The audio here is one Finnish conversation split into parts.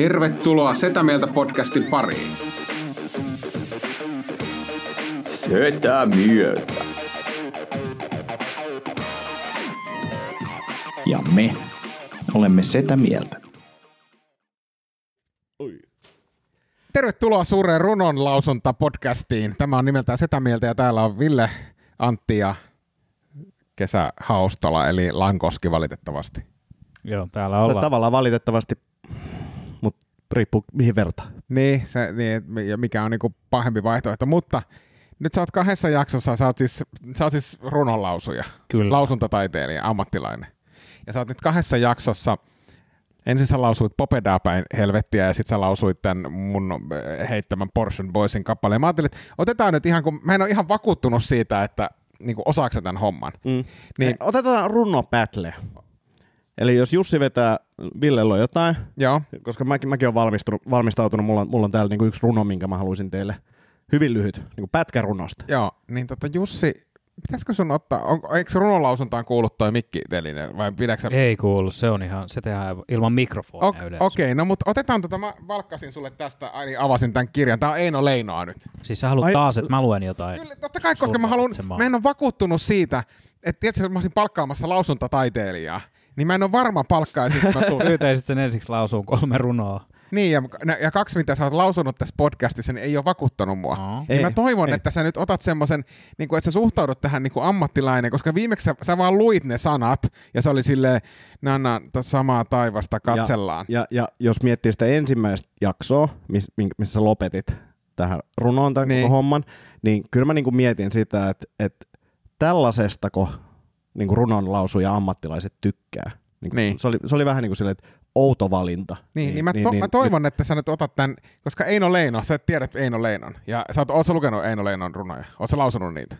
Tervetuloa Setä Mieltä podcastin pariin. Setä mieltä. Ja me olemme Setä mieltä. Tervetuloa suureen runon lausunta podcastiin. Tämä on nimeltään Setä Mieltä ja täällä on Ville, Antti ja Kesä Haustola, eli Lankoski valitettavasti. Joo, täällä ollaan. Tavallaan valitettavasti, riippuu mihin verta. Niin, se, niin ja mikä on niinku pahempi vaihtoehto, mutta nyt sä oot kahdessa jaksossa, sä oot siis, sä oot siis runonlausuja, Kyllä. lausuntataiteilija, ammattilainen. Ja sä oot nyt kahdessa jaksossa, ensin sä lausuit Popedaa päin helvettiä ja sit sä lausuit tämän mun äh, heittämän Portion Boysin kappaleen. Mä ajattelin, että otetaan nyt ihan, kun mä en ole ihan vakuuttunut siitä, että niin osaako tämän homman. Mm. Niin- Niin. Otetaan runo battle. Eli jos Jussi vetää, Villellä on jotain, Joo, koska mäkin, mäkin olen valmistunut, valmistautunut, mulla mulla on täällä niinku yksi runo, minkä mä haluaisin teille hyvin lyhyt, niinku pätkärunosta. joo, niin tota Jussi, pitäisikö sun ottaa, on, eikö runonlausuntaan kuulu toi mikkiteline vai pidätkö sä Ei kuulu, se on ihan, se tehdään ilman mikrofonia yleensä. Okei, no mutta otetaan tota, mä valkkasin sulle tästä, eli avasin tämän kirjan. Tää on Eino Leinoa nyt. Siis sä haluat Ai- taas, että mä luen jotain. Kyllä, totta kai, koska mä haluan, mä en ole vakuuttunut siitä, että että mä olisin palkkaamassa lausuntataiteilijaa, niin mä en ole varma palkkaisin mä sun. Pyytäisit sen ensiksi lausuun kolme runoa. niin, ja, ja kaksi, mitä sä oot lausunut tässä podcastissa, niin ei ole vakuuttanut mua. No. Niin Ei, mä toivon, ei. että sä nyt otat semmoisen, niin kuin, että sä suhtaudut tähän niin kuin ammattilainen, koska viimeksi sä, sä vaan luit ne sanat, ja se oli silleen, Nanna, samaa taivasta katsellaan. Ja, ja jos miettii sitä ensimmäistä jaksoa, miss, missä sä lopetit tähän runoon tämän Niin. niin. homman, niin kyllä mä niinku mietin sitä, että, että tällaisestako niinku runon lausuja ammattilaiset tykkää. Niin, Niin. Se, oli, se oli vähän niin kuin silleen, että outo valinta. Niin, niin, mä, to, mä toivon, että sä nyt otat tämän, koska Eino Leino, sä tiedät Eino Leinon, ja sä oot, oot sä lukenut Eino Leinon runoja? Oot sä lausunut niitä?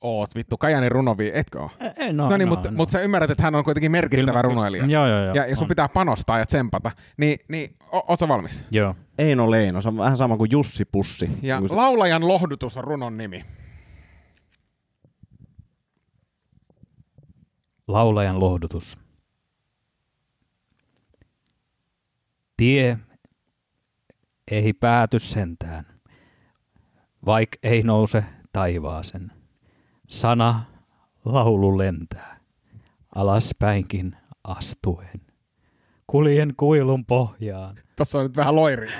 Oot, vittu, Kajani runovi, etkö oo? Ei, No, no niin, mutta mut sä ymmärrät, että hän on kuitenkin merkittävä runoilija. Joo, joo, joo. ja, ja sun on. pitää panostaa ja tsempata. Niin, niin o, oot sä valmis? Joo. Eino Leino, se on vähän sama kuin Jussi Pussi. Ja Niin kuin se- laulajan lohdutus on runon nimi. Laulajan lohdutus. Tie ei pääty sentään, vaik ei nouse taivaasen. Sana laulu lentää, alaspäinkin astuen. Kuljen kuilun pohjaan, Tossa on nyt vähän loiria.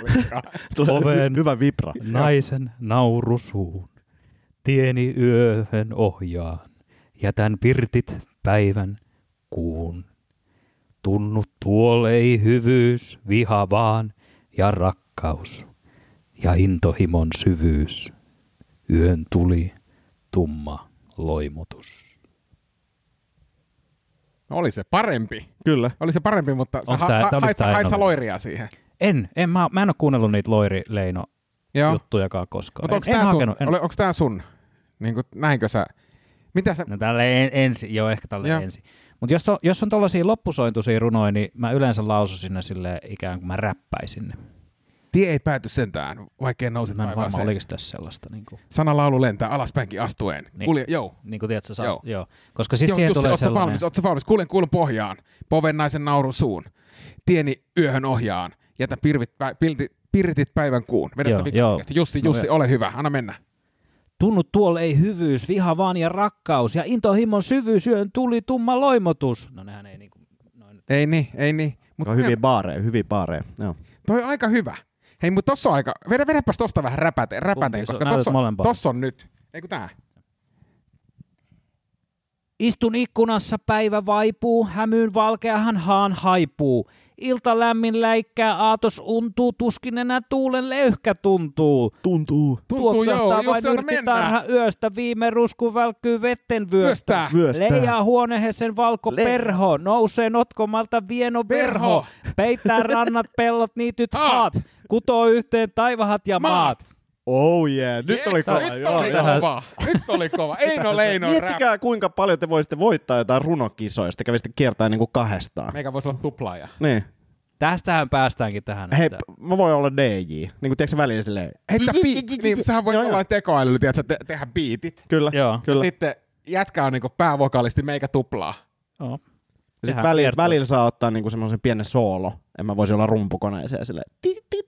oveen. hy- hyvä vibra. naisen naurusuun. Tieni yöhön ohjaan, jätän pirtit päivän kuun. Tunnu tuolei hyvyys, viha vaan ja rakkaus ja intohimon syvyys. Yön tuli tumma loimutus. No, oli se parempi. Kyllä. Oli se parempi, mutta sä Onks ha- tää- ha- tää- hait, sä- oliks tää hait sä Eino? loiria siihen. En, en mä, mä en ole kuunnellut niitä Loiri Leino Joo. juttujakaan koskaan. Mutta onko en tää, sun, hakenut, en, ole, onks tää sun? Niin kuin, näinkö sä? Mitä sä? No tälle en, ensi, joo ehkä tälle Joo. ensi. Mutta jos, to, jos on tuollaisia loppusointuisia runoja, niin mä yleensä laususin ne sille ikään kuin mä räppäisin ne. Tie ei pääty sentään, vaikkei nousit Mä en varmaan oliko tässä sellaista. Niin kuin, Sana laulu lentää alaspäinkin astuen. Niin. Kulje, joo. niin kuin tiedätkö, sä Joo. saat, joo. Koska sitten Joo, siihen Jussi, tulee sä sellainen... valmis, oot sä valmis? Kuljen kuulun pohjaan, poven naisen naurun suun. Tieni yöhön ohjaan, jätä pirvit, pilti, pirtit päivän kuun. Vedä Joo, joo. Jussi, No, Jussi, joo. ole hyvä, anna mennä. Tunnu tuolla ei hyvyys, viha vaan ja rakkaus ja intohimon syvyys, yön tuli tumma loimotus. No nehän ei niinku... Noin. Ei niin, ei niin. Mut On hyvin baareja, hyvin baareja. Joo. toi on aika hyvä. Hei, mutta tossa on aika, vedä, vedäpäs tosta vähän räpäteen, räpäteen koska tossa, tossa on nyt. Eikö tää? Istun ikkunassa, päivä vaipuu, hämyyn valkeahan haan haipuu. Ilta lämmin läikkää, aatos untuu, tuskin enää tuulen löyhkä tuntuu. Tuntuu. Tuntuu joo, Tuoksahtaa vain just sieltä yrttitarha mennään. yöstä, viime rusku välkkyy vetten vyöstä. Vyöstä. Leijaa huonehessen valko Leijaa. perho, nousee notkomalta vieno verho. Verho. Peittää rannat, pellot, niityt Haat. haat. Kutoo yhteen taivahat ja Maat. maat. Oh yeah, nyt oli kova. Nyt joo, oli joo. kova. Nyt oli kova. Eino Leino rap. Miettikää, kuinka paljon te voisitte voittaa jotain runokisoja, jos te kävisitte kiertää niinku kahdestaan. Meikä voisi olla tuplaaja. Niin. Tästähän päästäänkin tähän. Hei, että- mä voin olla DJ. Niin kuin tiedätkö välillä silleen. Heittä beat. Niin, sähän voi Joo, olla joo. tekoälyllä, tiedätkö, te- tehdä beatit. Kyllä, Joo. kyllä. Sitten jätkä on niinku päävokalisti, meikä tuplaa. Joo. Ja sit Tehdään välillä, välillä saa ottaa niinku semmoisen pienen soolo. En mä voisi olla rumpukoneeseen silleen.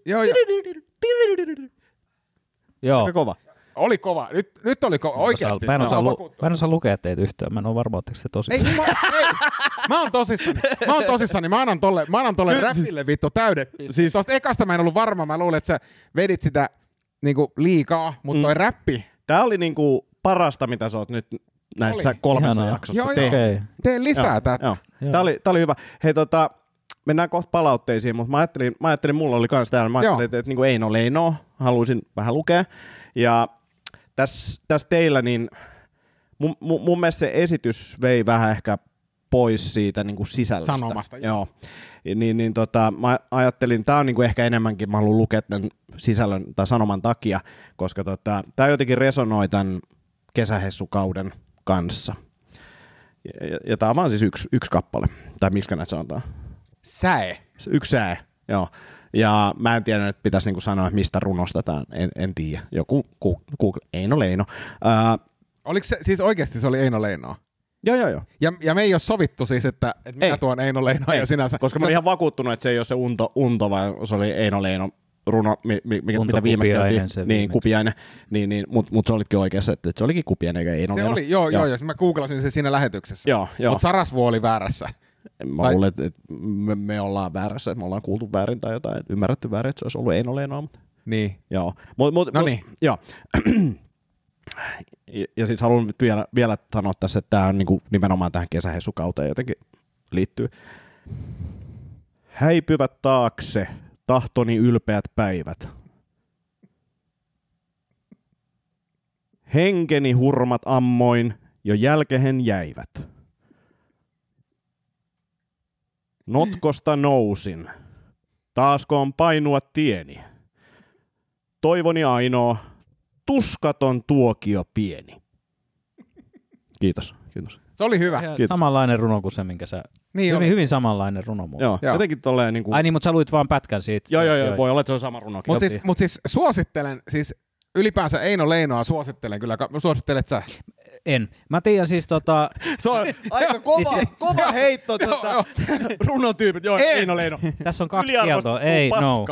Joo, joo. Joo. Aika kova. Oli kova. Nyt, nyt oli kova. Oikeasti. Mä en, osaa, Mä lu- en osaa lukea teitä yhtään. Mä en ole varma, oletteko se tosi. Ei, mä, ei, mä oon tosissani. Mä oon tosissani. Mä annan tolle, mä annan tolle räppille vittu täydet. Siis tosta ekasta mä en ollut varma. Mä luulin, että sä vedit sitä niinku liikaa, mutta Mm. toi räppi, Tää oli niinku parasta, mitä sä oot nyt näissä Oli. kolmessa Ihanaa. jaksossa Joo, tehnyt. Okei. tee lisää Joo, tätä. Joo. Joo. Tää, oli, tää oli hyvä. Hei tota, mennään kohta palautteisiin, mutta mä ajattelin, mä ajattelin mulla oli kans täällä, mä ajattelin, Joo. että, että niinku Eino Leino, haluaisin vähän lukea. Ja tässä täs teillä, niin mun, mun, mun mielestä se esitys vei vähän ehkä pois siitä niin kuin sisällöstä. Sanomasta, joo. Joo. Niin, niin tota, mä ajattelin, tää on niin kuin ehkä enemmänkin, mä haluan lukea tämän sisällön tai sanoman takia, koska tota, tää jotenkin resonoi tämän kesähessukauden kanssa. Ja, ja, ja tää on vaan siis yksi, yksi kappale, tai miksi näitä sanotaan? Säe. Yksi sää, joo. Ja mä en tiedä, että pitäisi niinku sanoa, että mistä runosta tämä, en, en tiedä. Joku Google, Eino Leino. Ää, Oliko se, siis oikeasti se oli Eino Leinoa? joo, joo, joo. Ja, ja me ei ole sovittu siis, että, että minä Ei. tuon Eino Leinoa ja sinä... Koska mä olin ihan vakuuttunut, että se ei ole se unto, unto vaan se oli Eino Leino runo, mi, mi, mi, Unto mitä viimeksi Kupiainen käytiin. se Niin, viimeksi. Kupiainen. Niin, niin, Mutta mut sä olitkin oikeassa, että, että se olikin Kupiainen eikä Eino Se Leino. oli, joo, joo, joo, mä googlasin se siinä lähetyksessä. Joo, joo. Mutta Sarasvuo oli väärässä. Mä Vai- luulen, että, että me, me, ollaan väärässä, että me ollaan kuultu väärin tai jotain, ymmärretty väärin, että se olisi ollut Eino Leinoa, mutta Niin. Joo. Mut, mut, No mut- niin. Joo. ja, ja siis haluan vielä, vielä sanoa tässä, että tämä on niinku nimenomaan tähän kesähessukauteen jotenkin liittyy. Häipyvät taakse tahtoni ylpeät päivät. Henkeni hurmat ammoin jo jälkehen jäivät. Notkosta nousin. Taasko on painua tieni. Toivoni ainoa, tuskaton tuokio pieni. Kiitos, kiitos. Se oli hyvä. Kiitos. Samanlainen runo kuin se, minkä sä... Niin hyvin, oli. hyvin samanlainen runo muuten. Joo, Joo. joo. jotenkin tolleen niinku... Ai niin, mutta sä luit vaan pätkän siitä. joo, joo, joo, voi olla, että se on sama runokin. Mutta Joo. siis, mut siis suosittelen, siis ylipäänsä Eino Leinoa suosittelen kyllä. Suosittelet sä? En. Mä tiedän siis tota... Se on aika kova, Siis- kova heitto tota, runotyypit. Joo, Ei. Eino Leino. Tässä on kaksi kieltoa. Ei, no.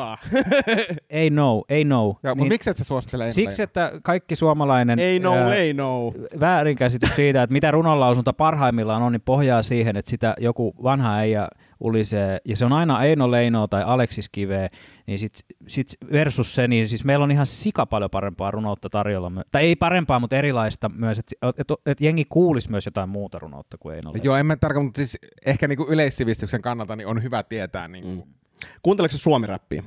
Ei no, ei no. Joo, mutta Niin, miksi et sä suosittele Eino Siksi, että kaikki suomalainen Ei no, ää, ei no. väärinkäsitys siitä, että mitä runonlausunta parhaimmillaan on, niin pohjaa siihen, että sitä joku vanha äijä ulisee, ja se on aina Eino Leino tai Aleksis Kive, niin sit, sit versus se, niin siis meillä on ihan sika paljon parempaa runoutta tarjolla. Tai ei parempaa, mutta erilaista myös, että et, et, et jengi kuulisi myös jotain muuta runoutta kuin Eino Leino. Joo, en mä tarkoita, mutta siis ehkä niinku yleissivistyksen kannalta niin on hyvä tietää. Niinku. Mm. Kuunteleeko se suomi-räppiä?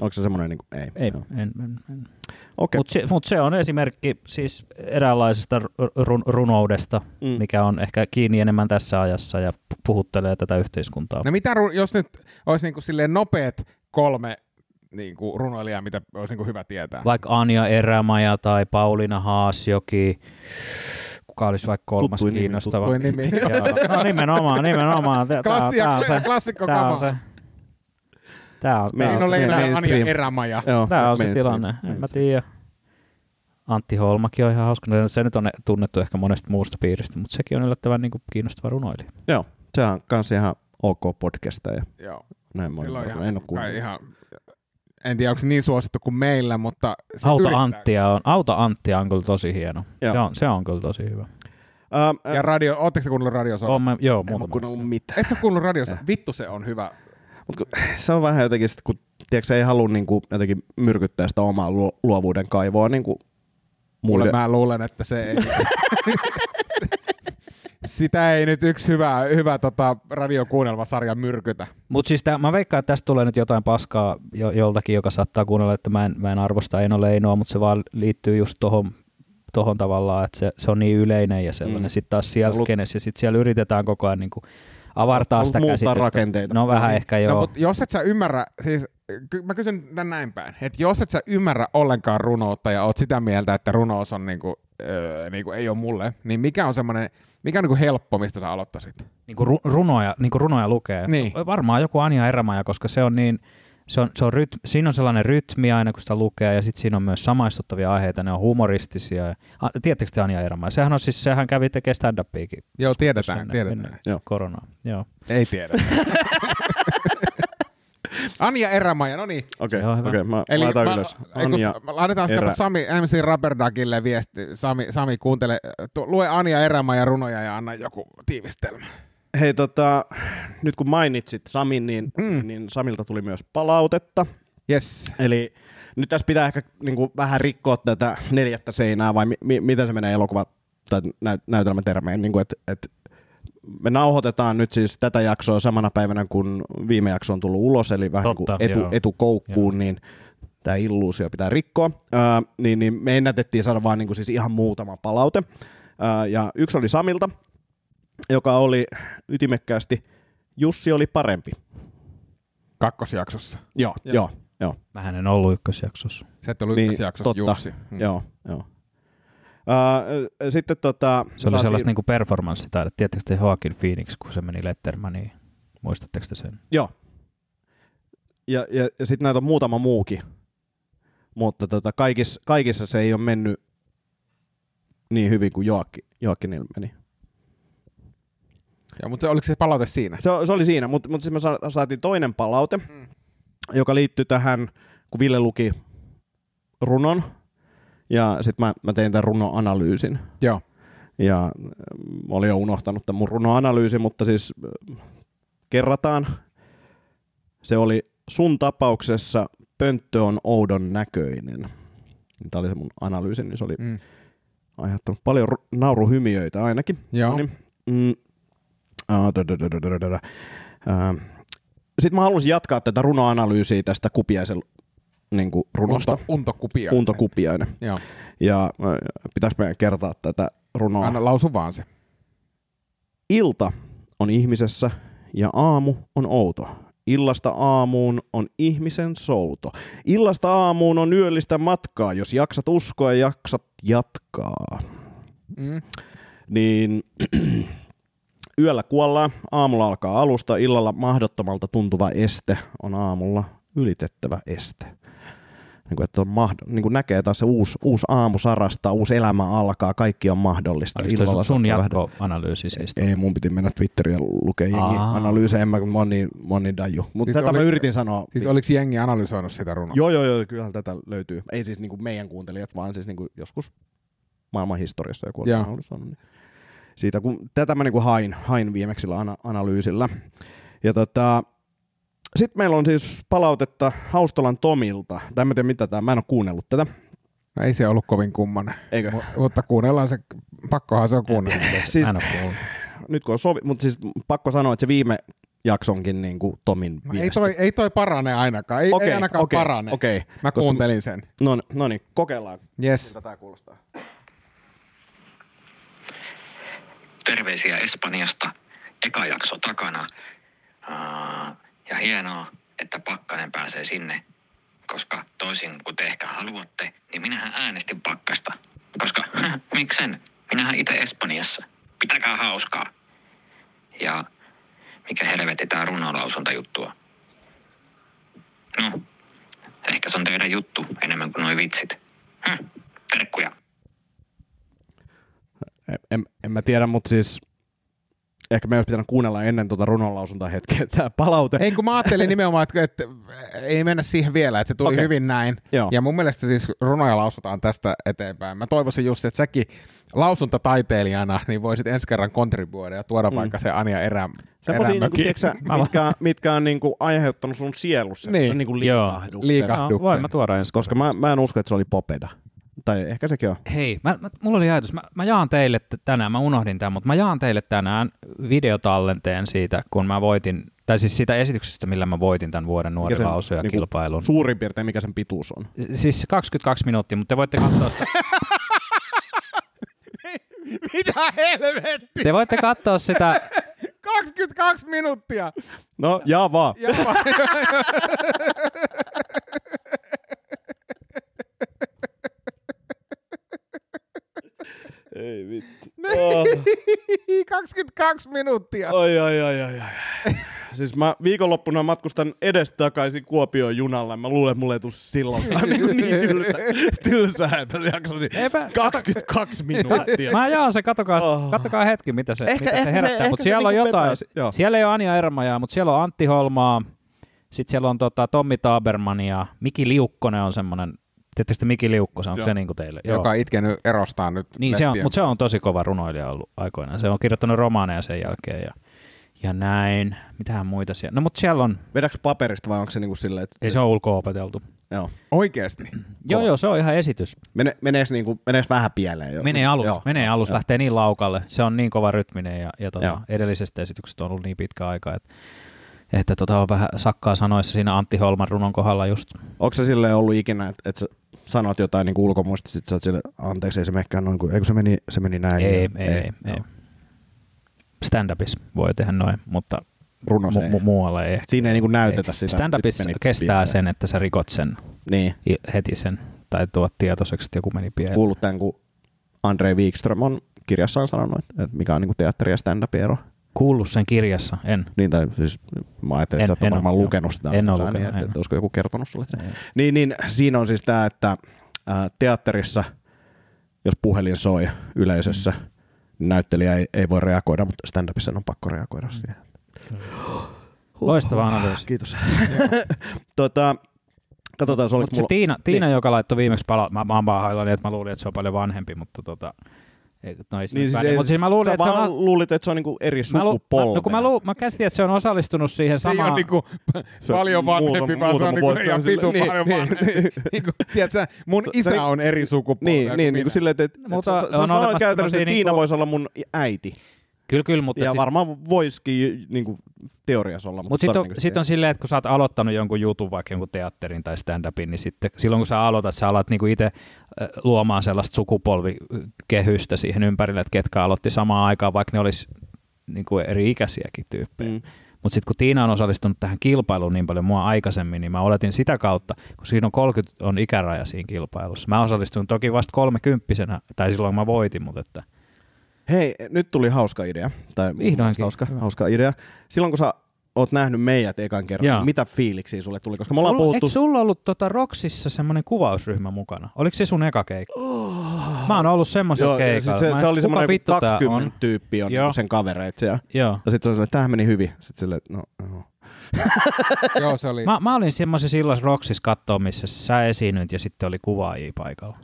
Onko se semmoinen, niin kuin, ei? Ei, Joo. en, en, en. Okei. Mutta se, mut se on esimerkki siis eräänlaisesta run, runoudesta, Mm. mikä on ehkä kiinni enemmän tässä ajassa ja pu- puhuttelee tätä yhteiskuntaa. No mitä, jos nyt olisi niinku silleen nopeat kolme niinku runoilijaa, mitä olisi niinku hyvä tietää? Vaikka Anja Erämaja tai Pauliina Haasjoki, kuka olisi vaikka kolmas Tuttuin nimi, kiinnostava. tuttuin nimi. Joo, no nimenomaan, nimenomaan. Tää- tää on- Klassia, tää on se. klassikko Tää on kama. se. Tää on, Me- tää on se, Anja mainstream. Erämaja. Joo, tää on se mainstream, tilanne. En mä tiedä. Antti Holmakin on ihan hauska. Se nyt on tunnettu ehkä monesta muusta piiristä, mutta sekin on yllättävän niin kuin kiinnostava runoilija. Joo, se on kans ihan ok podcasta ja Joo, näin moi. silloin ihan, en ole ihan, en tiedä onko se niin suosittu kuin meillä, mutta se Auta yrittää. Anttia on, Auta Anttia on kyllä tosi hieno. Joo. Se on, se on kyllä tosi hyvä. Ähm, Ja radio, ootteko sä kuunnellut mä, joo, en muutama. kuunnellut mitään. Et sä kuunnellut radiosa? Vittu se on hyvä. Mut kun, se on vähän jotenkin, sit, kun tiedätkö, ei halua niinku, jotenkin myrkyttää sitä omaa luo, luovuuden kaivoa niinku, Mulle muille. mä luulen, että se ei. Sitä ei nyt yksi hyvä, hyvä tota, radiokuunnelmasarja myrkytä. Mutta siis tää, mä veikkaan, että tästä tulee nyt jotain paskaa jo, joltakin, joka saattaa kuunnella, että mä en, mä en arvosta Eino Leinoa, mutta se vaan liittyy just tohon, tohon tavallaan, että se, se on niin yleinen ja sellainen. Mm. Sitten taas siellä ja sitten siellä yritetään koko ajan niin kuin avartaa sitä käsitystä. rakenteita. No vähän No, ehkä joo. No, mutta jos et sä ymmärrä, siis mä kysyn tän näin päin, että jos et sä ymmärrä ollenkaan runoutta ja oot sitä mieltä, että runous on niinku, öö, niinku ei ole mulle, niin mikä on semmoinen, mikä on niinku helppo, mistä sä aloittaisit? niin kuin ru- runoja, niin kuin runoja lukee. Niin. Varmaan joku Anja Erämaja, koska se on niin, se on, se on ryt, siinä on sellainen rytmi aina, kun sitä lukee, ja sitten siinä on myös samaistuttavia aiheita, ne on humoristisia. A, tiedättekö te Anja Erämaja? Sehän on siis, sehän kävi tekemään stand-upiakin. Joo, tiedetään, ennen- tiedetään. ennen Joo. Koronaa, joo. Ei tiedä. Anja Erämaja, no niin. Okei, hyvä. okei, mä Eli laitan mä, ylös. ei, kun, Anja, s- laitetaan Erä. Sami, MC Rubberdagille viesti. Sami, Sami kuuntele, tu, lue Anja Erämaja runoja ja anna joku tiivistelmä. Hei tota, nyt kun mainitsit Samin, niin, mm. niin Samilta tuli myös palautetta. Yes. Eli nyt tässä pitää ehkä niin kuin, vähän rikkoa tätä neljättä seinää, vai mi- mi- miten se menee elokuva tai näyt- näytelmätermeen. Niin kuin, et, et me nauhoitetaan nyt siis tätä jaksoa samana päivänä, kun viime jakso on tullut ulos, eli vähän niin Totta, kuin etu, etukoukkuun, Joo. niin tämä illuusio pitää rikkoa. Öö, niin, niin me ennätettiin saada vaan niin kuin siis ihan muutama palaute. Öö, ja yksi oli Samilta, joka oli ytimekkäästi, Jussi oli parempi. Kakkosjaksossa. Joo, Joo. joo, joo. Mähän en ollut ykkösjaksossa. Se et ollut Niin, ykkösjaksossa, totta. Jussi. Mm. Joo, joo. Uh, sitten tota... Se oli saatiin- sellaista niinku performanssitaidetta. Tiedättekö te Joaquin Phoenix, kun se meni Lettermaniin? Muistatteko te sen? Joo. Ja, ja, ja sitten näitä on muutama muukin. Mutta tota, kaikissa, kaikissa se ei ole mennyt niin hyvin kuin Joakki, Joakkinilla meni. Joo, mutta oliko se palaute siinä? Se, se oli siinä, mutta, mutta sitten me sa- saatiin toinen palaute, mm. joka liittyy tähän, kun Ville luki runon, ja sitten mä, mä tein tämän runoanalyysin. Joo. Ja mä olin jo unohtanut tämän mun runoanalyysin, mutta siis äh, kerrataan. Se oli sun tapauksessa pönttö on oudon näköinen. Tämä oli se mun analyysi, niin se oli Mm. aiheuttanut paljon ru- nauruhymiöitä ainakin. Joo. No niin. Mm. Sitten mä halusin jatkaa tätä runoanalyysiä tästä Kupiaisen niin kuin runosta. Unto. Unto Kupiainen. Joo. Ja äh, pitäisi meidän kertaa tätä runoa. Anna lausu vaan se. Ilta on ihmisessä ja aamu on outo. Illasta aamuun on ihmisen souto. Illasta aamuun on yöllistä matkaa, jos jaksat uskoa ja jaksat jatkaa. Mm. Niin yöllä kuollaan, aamulla alkaa alusta, illalla mahdottomalta tuntuva este on aamulla ylitettävä este. Niin kuin, että on mahd- niin kuin näkee taas se uusi, uusi aamu sarastaa, uusi elämä alkaa, kaikki on mahdollista. Oliko toi sun jatkoanalyysi siis? ei, mun piti mennä Twitteriin ja lukea jengi analyysejä, en mä, mä oon niin, mä oon niin daju. Mutta Siis tätä oli- mä yritin sanoa. Siis oliko jengi analysoinut sitä runoa? Joo, joo, joo, kyllähän tätä löytyy. Ei siis niinku meidän kuuntelijat, vaan siis niinku joskus maailman historiassa joku on analysoinut. Niin. Siitä, kun tätä mä niinku hain, hain viimeksillä ana- analyysillä. Ja tota, sitten meillä on siis palautetta Haustolan Tomilta. Tai en mä tiedä mitä tämä, mä en ole kuunnellut tätä. No ei se ollut kovin kummanen. Eikö? Mu- mutta kuunnellaan se, pakkohan se on kuunnella. Siis, nyt kun on sovi, mutta siis pakko sanoa, että se viime jaksonkin niinku Tomin No ei, toi, ei toi parane ainakaan. Ei, Okei, ei ainakaan okei, parane. okei. Mä Koska- kuuntelin sen. No, no niin, kokeillaan. Yes. Miltä tää kuulostaa? Terveisiä Espanjasta. Eka jakso takana. Ja hienoa, että Pakkanen pääsee sinne. Koska toisin kuin te ehkä haluatte, niin minähän äänestin Pakkasta. Koska, miksen? Minähän itse Espanjassa. Pitäkää hauskaa. Ja mikä helvetti tää runolausuntajuttua. No, ehkä se on teidän juttu enemmän kuin noi vitsit. Hm, terkkuja. En, en, mä tiedä, mutta siis ehkä me olisi pitänyt kuunnella ennen tuota runonlausuntaa hetkeä tämä palaute. Ei kun mä ajattelin nimenomaan, että, että ei mennä siihen vielä, että se tuli okay. hyvin näin. Joo. Ja mun mielestä siis runoja lausutaan tästä eteenpäin. Mä toivoisin just, että säkin lausuntataiteilijana niin voisit ensi kerran kontribuoida ja tuoda mm. vaikka se Anja Erä, Semmoisia, niinku, Erämökin. tiedätkö, sä, mitkä, mitkä on niinku aiheuttanut sun sielussa Niin. niin. niinku Joo. liikahduksen. Liika- No, voin mä tuoda ensi Koska mä, mä en usko, että se oli popeda. Tai ehkä sekin on. Hei, mä, mä, mulla oli ajatus, mä, mä jaan teille tänään, mä unohdin tämän, mutta mä jaan teille tänään videotallenteen siitä, kun mä voitin, tai siis siitä esityksestä, millä mä voitin tämän vuoden nuori lausuja niinku, kilpailun. Suurin piirtein mikä sen pituus on. siis 22 minuuttia, mutta te voitte katsoa sitä, Mitä helvetti? te voitte katsoa sitä 22 minuuttia! No, jaa vaan. Ja va- Ei vittu. 22 minuuttia! Oi, oi, oi, oi, oi. Siis mä viikonloppuna matkustan edestakaisin Kuopioon junalla. Mä luulen, että mulle ei tule silloinkaan niin, niin tylsä, tylsää, että jaksoisin Eipä- 22 minuuttia. Mä jaan se, katsokaa, Oh. katsokaa hetki, mitä se, Ehkä- mitä se ehkä se- herättää. Mutta se siellä on niinku jotain. vetää se- joo. Siellä ei ole Anja Ermajaa, mutta siellä on Antti Holmaa, sitten siellä on tota, Tommi Taberman ja Miki Liukkonen on semmoinen, tiedättekö te Miki Liukkosen, onko Joo. se niin kuin teille? Joka on itkenyt erostaan nyt. Niin, se on, mutta se on tosi kova runoilija ollut aikoinaan. Se on kirjoittanut romaaneja sen jälkeen ja, ja näin. Mitähän muita siellä? No mutta siellä on, Vedätkö paperista vai onko se niinku silleen, että... ei se ole ulko-opeteltu. Joo. Oikeesti. Joo, joo, se on ihan esitys. Mene, meneekö, niinku, meneekö vähän pieleen jo? Menee alus, Joo. menee alus, Joo. lähtee niin laukalle. Se on niin kova rytminen ja, ja tota, Joo. edellisestä esityksestä on ollut niin pitkä aika, että, että tota, on vähän sakkaa sanoissa siinä Antti Holman runon kohdalla just. Onko se silleen ollut ikinä, että, että sanot jotain niin ulkomuista, sit sä oot silleen, anteeksi, ei se menekään noin, kuin, eikö se meni, se meni näin? Ei, Ja- ei, ei. ei. Stand-upissa voi tehdä noin, mutta Runos ei. mu- mu- muualla ei. Siinä ei niinku näytetä Ei. sitä. Stand-upissa meni kestää pieleen. sen, että sä rikot sen Niin, heti sen, tai tuot tietoiseksi, että joku meni pieleen. kuullut tämän, kun Andrei Wikström on kirjassaan sanonut, että, mikä on niin teatteri- ja stand-upin ero. Kuullut sen kirjassa, en. Niin, tai siis mä ajattelin, En- että sä oot en varmaan oo, lukenut sitä. En ole jotain, lukenut, niin, että, en. että, olisiko joku kertonut sulle. sen. Niin, niin, siinä on siis tämä, että ää, teatterissa, jos puhelin soi yleisössä, niin näyttelijä ei, ei voi reagoida, mutta stand-upissa on pakko reagoida siihen. Loistava analyysi. Kiitos. tota, katsotaan, se Mutta se Tiina, Tiina joka laittoi viimeksi pala, mä, mä vaan hailani, että mä luulin, että se on paljon vanhempi, mutta tota, no ei Niin, niin, siis, siis, mutta siis mä luulin, että se on... luulit, että se on niinku eri Mä, lu, mä, sukupolvea. no kun mä, lu, mä käsitin, että se on osallistunut siihen Se ei samaan... ole niinku Se on paljon vanhempi, vaan se on niinku ihan on sille- vitu niin, paljon niin, vanhempi. Niinku, tiedätkö, mun Se- isä se- on eri sukupolvea Niin, kuin niin, niin minä. kuin silleen, että, että Mutta sä, on sä sanoit käytännössä, että Tiina niinku- voisi olla mun äiti. Kyllä, kyllä, mutta... Ja sit- varmaan voisikin niin kuin, teoriassa olla, mutta Mutta sitten on, todennäköisesti sit on silleen, että kun sä oot aloittanut jonkun jutun, vaikka jonkun teatterin tai stand-upin, niin sitten silloin kun sä aloitat, sä alat niinku itse luomaan sellaista sukupolvikehystä siihen ympärille, että ketkä aloitti samaan aikaan, vaikka ne olisi niinku eri ikäisiäkin tyyppejä. Mm. Mutta sitten kun Tiina on osallistunut tähän kilpailuun niin paljon mua aikaisemmin, niin mä oletin sitä kautta, kun siinä on 30 on ikäraja siinä kilpailussa. Mä osallistuin toki vasta kolmekymppisenä, tai silloin mä voitin, mutta että Hei, nyt tuli hauska idea. Tai Vihdoinkin. Hauska, Hyvä. hauska idea. Silloin kun sä oot nähnyt meidät ekan kerran, Joo. niin mitä fiiliksiä sulle tuli? Koska me ollaan Sulla, puhuttu... Eikö sulla ollut tota Roksissa semmoinen kuvausryhmä mukana? Oliko se sun eka keikka? Mä oon ollut semmoisella Joo, keikalla. siis se, Mä- se oli semmoinen vittu tää 20 on? tyyppi on Joo. sen kavereita. Ja, Joo. ja sitten se oli tämähän meni hyvin. Sitten että no, joo. Joo, se oli. Mä, mä olin semmoisessa illassa Roksissa katsoa, missä sä esiinnyt ja sitten oli kuvaajia paikalla.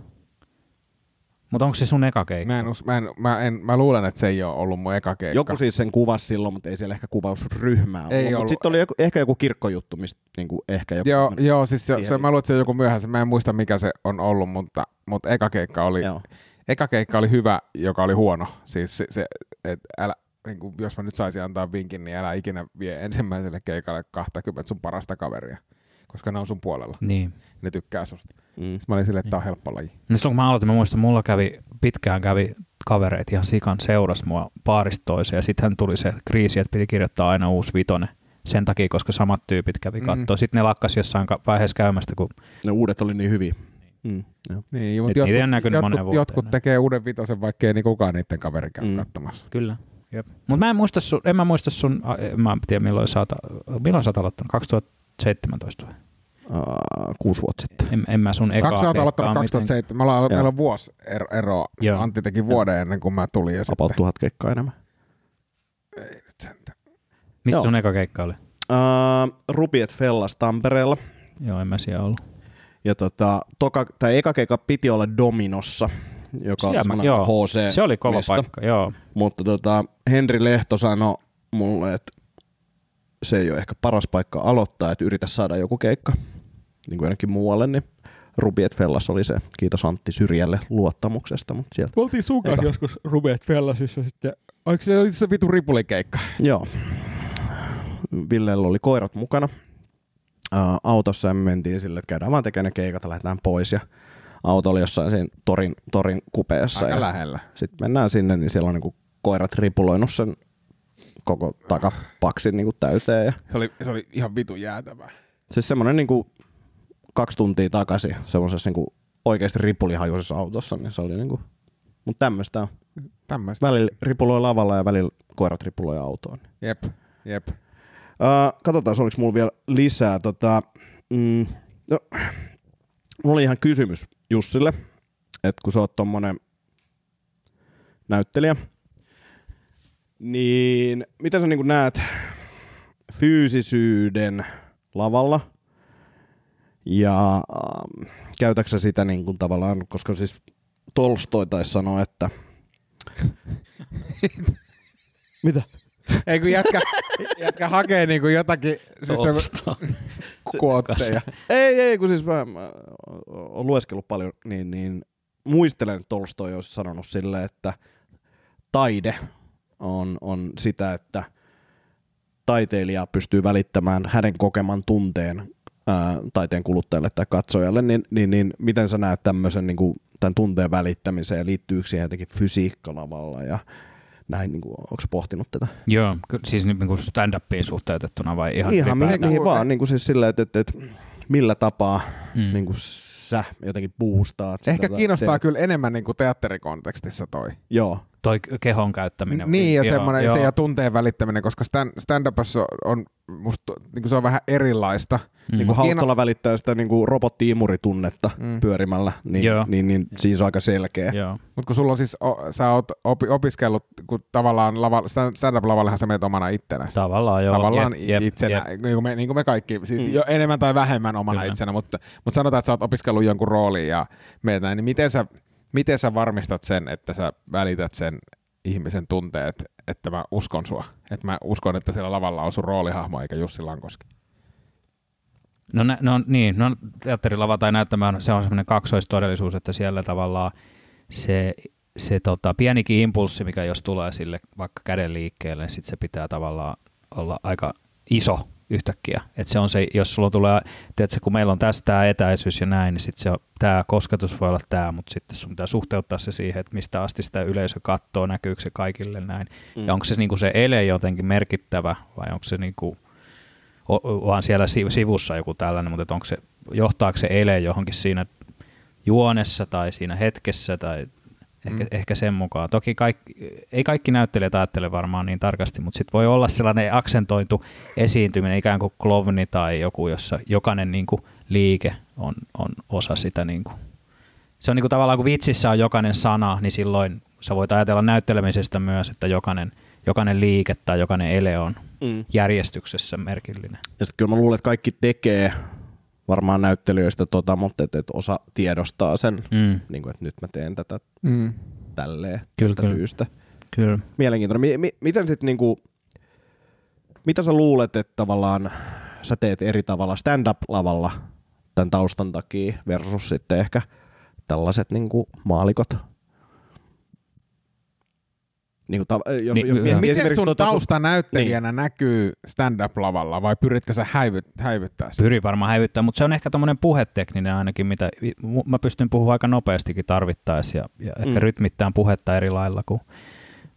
Mutta onko se sun eka keikka? Mä, en, us- mä, en, mä, en, mä luulen, että se ei ole ollut mun eka keikka. Joku siis sen kuvasi silloin, mutta ei siellä ehkä kuvausryhmää Ei ollut. Mutta ollut. sitten oli joku, ehkä joku kirkkojuttu, mistä niinku ehkä joku... Joo, joo siis se, se, mä luulen, että se on joku myöhässä. Mä en muista, mikä se on ollut, mutta, mutta eka, keikka oli, Joo. eka keikka oli hyvä, joka oli huono. Siis se, se et älä, niin kuin, jos mä nyt saisin antaa vinkin, niin älä ikinä vie ensimmäiselle keikalle 20 sun parasta kaveria, koska ne on sun puolella. Niin. Ne tykkää susta. Mm. Sitten mä olin silleen, että tää on helppo laji. No silloin kun mä aloitin, mä muistan, mulla kävi, pitkään kävi kavereet ihan sikan seuras mua paarista toiseen ja sitten tuli se kriisi, että piti kirjoittaa aina uusi vitonen sen takia, koska samat tyypit kävi Mhm. katsoa. Sitten ne lakkas jossain vaiheessa käymästä, kun Ne uudet oli niin hyviä. Mm. Joo. Niin, mutta jotkut, jotkut, vuoteen jotkut tekee uuden vitosen, vaikkei niin kukaan niiden kaveri käy Mm. mm. katsomassa. Kyllä. Mutta mä en muista sun, en mä muista sun, en mä tiedä milloin sä oot, milloin sä oot aloittanut, 2017 vai? Uh, kuusi vuotta sitten. En, en mä sun ekaa Kaksi aloittanut keikkaa 2007. Me ollaan, Joo. meillä on vuosi ero. ero. Joo. Antti teki vuoden ennen kuin mä tulin. Ja About sitten, tuhat keikkaa enemmän. miten- Missä Joo. sun eka keikka oli? Uh, Rupiet Fellas Tampereella. Joo, en mä siellä ollut. Ja tota, toka, tai eka keikka piti olla Dominossa, joka on Siellä mä- semmoinen joo. HC. Se oli kova mesta. paikka, joo. Mutta tota, Henri Lehto sanoi mulle, että se ei ole ehkä paras paikka aloittaa, että yritä saada joku keikka niin kuin jonnekin muualle, niin Rubiet Fellas oli se. Kiitos Antti Syrjälle luottamuksesta. Mutta sieltä. Me oltiin sun joskus Rubeet Fellasissa sitten. Oliko se, oli se vitu ripulikeikka? Joo. Villellä oli koirat mukana autossa ja me mentiin sille, että käydään vaan tekemään ne keikat ja lähdetään pois. Ja auto oli jossain siinä torin, torin kupeessa. Aika ja lähellä. Sitten mennään sinne, niin siellä on niinku koirat ripuloinut sen koko takapaksin niinku täyteen. Ja Se oli, se oli ihan vitu jäätävää. siis semmoinen niinku kaksi tuntia takaisin semmoisessa niinku oikeasti ripulihajuisessa autossa, niin se oli niinku, mutta tämmöistä on. Tämmöistä. Välillä ripuloi lavalla ja välillä koirat ripuloi autoon. Jep, jep. Uh, katsotaan, oliko mulla vielä lisää. Tota, mm, no, mulla oli ihan kysymys Jussille, että kun sä oot tommonen näyttelijä, niin miten sä niin näet fyysisyyden lavalla ja ähm, käytäksä sitä niin kuin tavallaan, koska siis Tolstoi taisi sanoa, että mitä? Ei kun jätkä, jätkä hakee niinku jotakin siis kuotteja. Ei, ei, kun siis mä, mä oon lueskellut paljon, niin, niin muistelen, että Tolstoi olisi sanonut sille, että taide on, on sitä, että taiteilija pystyy välittämään hänen kokeman tunteen ää, taiteen kuluttajalle tai katsojalle, niin, niin, niin miten sä näet tämmöisen niin kuin, tämän tunteen välittämiseen ja liittyykö siihen jotenkin fysiikkalavalla ja näin, niin kuin, onko pohtinut tätä? Joo, siis niin stand-upiin suhteutettuna vai ihan, Ihan mihin, mihin vaan, niin kuin siis sillä, että, että, että millä tapaa Mm. niin kuin sä jotenkin boostaat. Ehkä sitä kiinnostaa te- kyllä enemmän niinku teatterikontekstissa toi. Joo, Toi kehon käyttäminen. Niin, ja Joo, semmoinen joo. se ja tunteen välittäminen, koska stand, stand-upissa on, musta, niin se on vähän erilaista. Mm. niin kuin Hautala välittää sitä niin kuin robottiimuritunnetta mm. pyörimällä, niin, Joo. niin, niin siinä se on aika selkeä. Mutta kun sulla on siis, o, sä oot opi, opiskellut, kun tavallaan lava, stand- stand-up-lavallehan sä menet omana ittenäsi. Tavallaan joo. tavallaan jep, jep, itsenä, jep. Niin, kuin me, niin kuin me kaikki, siis Mm. jo enemmän tai vähemmän omana Kyllä. itsenä, mutta, mutta sanotaan, että sä oot opiskellut jonkun roolin ja meet näin, niin miten sä, miten sä varmistat sen, että sä välität sen ihmisen tunteet, että mä uskon sua, että mä uskon, että siellä lavalla on sun roolihahmo eikä Jussi Lankoski. No, nä, no niin, no teatterilava tai näyttämään, se on semmoinen kaksoistodellisuus, että siellä tavallaan se, se tota, pienikin impulssi, mikä jos tulee sille vaikka käden liikkeelle, niin sit se pitää tavallaan olla aika iso yhtäkkiä. Et se on se, jos sulla tulee, tiedätkö, kun meillä on tässä tämä etäisyys ja näin, niin sitten tämä kosketus voi olla tämä, mutta sitten sun pitää suhteuttaa se siihen, että mistä asti sitä yleisö katsoo, näkyykö se kaikille näin. Mm. Ja onko se, niinku se ele jotenkin merkittävä vai onko se niinku, vaan siellä si- sivussa joku tällainen, mutta onko se, johtaako se ele johonkin siinä juonessa tai siinä hetkessä tai ehkä, mm. ehkä sen mukaan. Toki kaikki, ei kaikki näyttelijät ajattele varmaan niin tarkasti, mutta sitten voi olla sellainen aksentointu esiintyminen, ikään kuin klovni tai joku, jossa jokainen niin kuin liike on, on osa sitä. Niin kuin. Se on niin kuin tavallaan, kun vitsissä on jokainen sana, niin silloin sä voit ajatella näyttelemisestä myös, että jokainen, jokainen liike tai jokainen ele on Mm. järjestyksessä merkillinen. Ja sitten kyllä mä luulen, että kaikki tekee varmaan näyttelijöistä tota, mutta että, että osa tiedostaa sen, Mm. niin kuin, että nyt mä teen tätä Mm. tälleen Kyllä, tästä kyllä. syystä. Kyllä. Mielenkiintoinen. Mi- mi- miten sit niinku, mitä sä luulet, että tavallaan sä teet eri tavalla stand-up-lavalla tämän taustan takia versus sitten ehkä tällaiset niinku maalikot? Niinku ta- jo, Niin, jo, joo. Miten sun tota sun- tausta näyttelijänä niin. näkyy stand-up-lavalla vai pyritkö sä häivyt, häivyttää sitä? Pyrin varmaan häivyttää, mutta se on ehkä tämmöinen puhetekninen ainakin, mitä mä pystyn puhumaan aika nopeastikin tarvittaessa ja, ja ehkä Mm. rytmittämään puhetta eri lailla kuin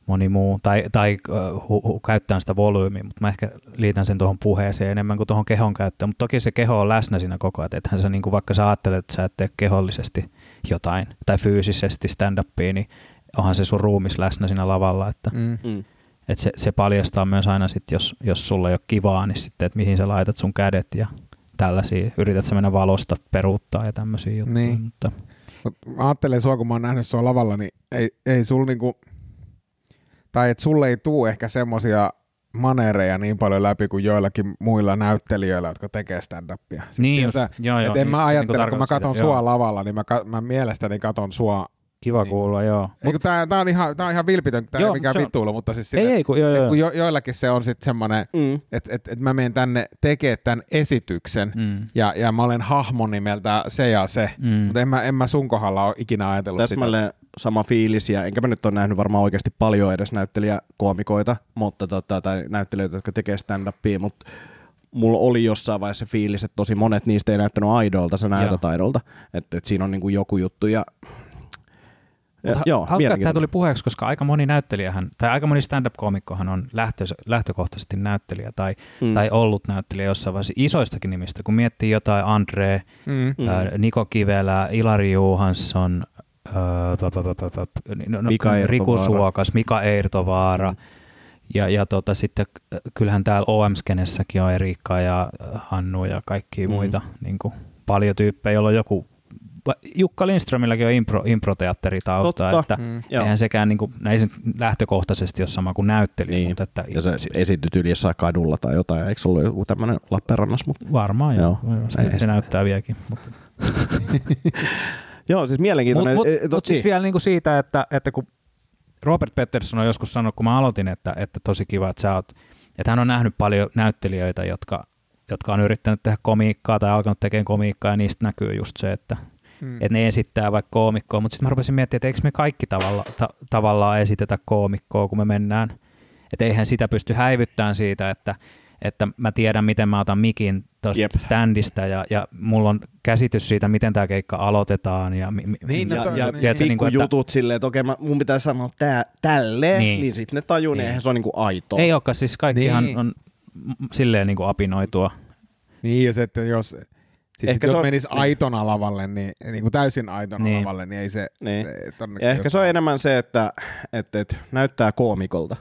moni muu, tai, tai uh, hu, hu, käyttää sitä volyymiä, mutta mä ehkä liitän sen tuohon puheeseen enemmän kuin tuohon kehon käyttöön, mutta toki se keho on läsnä siinä koko ajan, ethän sä niinku, vaikka sä ajattelet, että sä et tee kehollisesti jotain tai fyysisesti stand-upia, niin onhan se sun ruumis läsnä siinä lavalla, että Mm. Mm. et se, se paljastaa myös aina, sit, jos, jos sulla ei ole kivaa, niin sitten, että mihin sä laitat sun kädet ja tällaisia. Yrität sä mennä valosta peruuttaa ja tämmöisiä juttuja. Niin. Mutta, Mut mä ajattelen sua, kun mä oon nähnyt sua lavalla, niin ei, ei sul niinku, tai että sulle ei tuu ehkä semmosia manereja niin paljon läpi kuin joillakin muilla näyttelijöillä, jotka tekee stand-upia. Niin just, joo, joo, et en niin- mä niin ajattele, kuin kun mä sitä, sua joo. lavalla, niin mä, mä mielestäni katon sua Kiva kuulla, joo. Eikö tää, tää, on ihan, tää on ihan vilpitön, tää ei Joo, ole mikään se on- vittuilu, mutta siis Ei, ei, kun, joo, et joo. kun jo, joillakin se on sitten semmoinen, Mm. että et, et mä menen tänne tekemään tämän esityksen, Mm. ja, ja mä olen hahmo nimeltä se ja se, Mm. mutta en mä, en mä sun kohdalla ole ikinä ajatellut sitä. Täsmälleen sama fiilis, ja enkä mä nyt ole nähnyt varmaan oikeasti paljon edes näyttelijäkoomikoita, mutta tota, tai näyttelijöitä, jotka tekee stand-upia, mutta mulla oli jossain vaiheessa se fiilis, että tosi monet niistä ei näyttänyt aidolta, sä näytät aidolta, että, että siinä on niinku joku juttu, ja Mutta joo, hauska, että tämä tuli puheeksi, koska aika moni näyttelijähän, tai aika moni stand-up-koomikkohan on lähtö, lähtökohtaisesti näyttelijä tai, Mm. mm. tai ollut näyttelijä jossain vaiheessa isoistakin nimistä. Kun miettii jotain Andre, Mm. mm. ää, Niko Kivelä, Ilari pa- pa- pa- no, no, Mika Riku. Suokas, Mika Eirtovaara, Mm. ja, ja tota, sitten äh, kyllähän täällä OM-skenessäkin on Erikka ja äh, Hannu ja kaikki Mm. muita niin kuin, paljon tyyppejä, joilla on joku Jukka Lindströmilläkin on impro, improteatteritausta, Totta. että Mm. Joo. eihän sekään niin kuin, ei se lähtökohtaisesti ole sama kuin näyttelijä, Niin. mutta että, Ja se siis, esityt yli jossain kadulla tai jotain, eikö se ollut joku tämmöinen Lappeenrannassa? Mutta... varmaan joo, Joo. joo, Ei se, se sitä. näyttää vieläkin. Mutta Joo, siis Mutta mielenkiintoinen. mut, Eh, mut tot- sitten vielä niinku siitä, että, että kun Robert Patterson on joskus sanonut, kun mä aloitin, että, että tosi kiva, että sä oot, että hän on nähnyt paljon näyttelijöitä, jotka, jotka on yrittänyt tehdä komiikkaa tai alkanut tekemään komiikkaa, ja niistä näkyy just se, että, Mm. että ne esittää vaikka koomikkoa, mutta sitten mä rupesin miettimään, että eikö me kaikki tavalla, ta, tavallaan esitetä koomikkoa, kun me mennään. Että eihän sitä pysty häivyttämään siitä, että, että mä tiedän, miten mä otan mikin tuosta standista ja, ja mulla on käsitys siitä, miten tämä keikka aloitetaan. Ja, mi, mi- Niin, no ja, ja, niin. ja Tiedätkö, niin kuin, että- silleen, että okei, mä, mun pitää sanoa tää, tälleen, niin, Niin. niin sitten ne tajuu, niin Niin. eihän se on niinku aitoa. Ei olekaan, siis kaikkihan Niin. niin. on silleen niin kuin apinoitua. Niin, ja se, että jos, sit, Ehkä jos se on- menisi niin. aitona lavalle, niin, niin kuin täysin aitona Niin. lavalle, niin ei se, Niin. se Ja ehkä se on enemmän se, että, että, että näyttää koomikolta,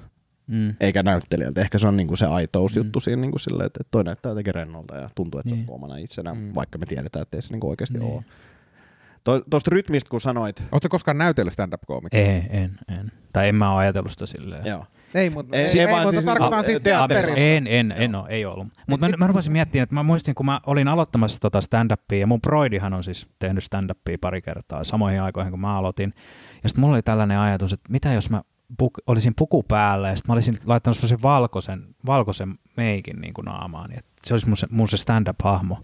Mm. eikä näyttelijältä. Ehkä se on niinku se aitousjuttu Mm. siinä niinku silleen, että toi näyttää jotenkin rennolta ja tuntuu, että se Niin. on omana itsenään, Mm. vaikka me tiedetään, että ei se niinku oikeasti Niin. ole. Tuosta rytmistä, kun sanoit, Oletko koskaan näytellyt stand-up-koomikkoa? Ei, en, en. Tai en mä ole ajatellut sitä silleen. joo. Ei, mutta Ei, ei, se ei, vaan mutta siis- tarkoitan a- siis teatterissa. En, en, en ole, ei ollut. Mutta mä, mä rupesin miettimään, että mä muistin, kun mä olin aloittamassa tota stand-upia, ja mun broidihan on siis tehnyt stand-upia pari kertaa samoihin aikoihin, kun mä aloitin. Ja sitten mulla oli tällainen ajatus, että mitä jos mä puk, olisin puku päällä, ja sitten mä olisin laittanut sellaisen valkoisen, valkoisen meikin niin kuin naamaan, että se olisi mun se, mun se stand-up-hahmo.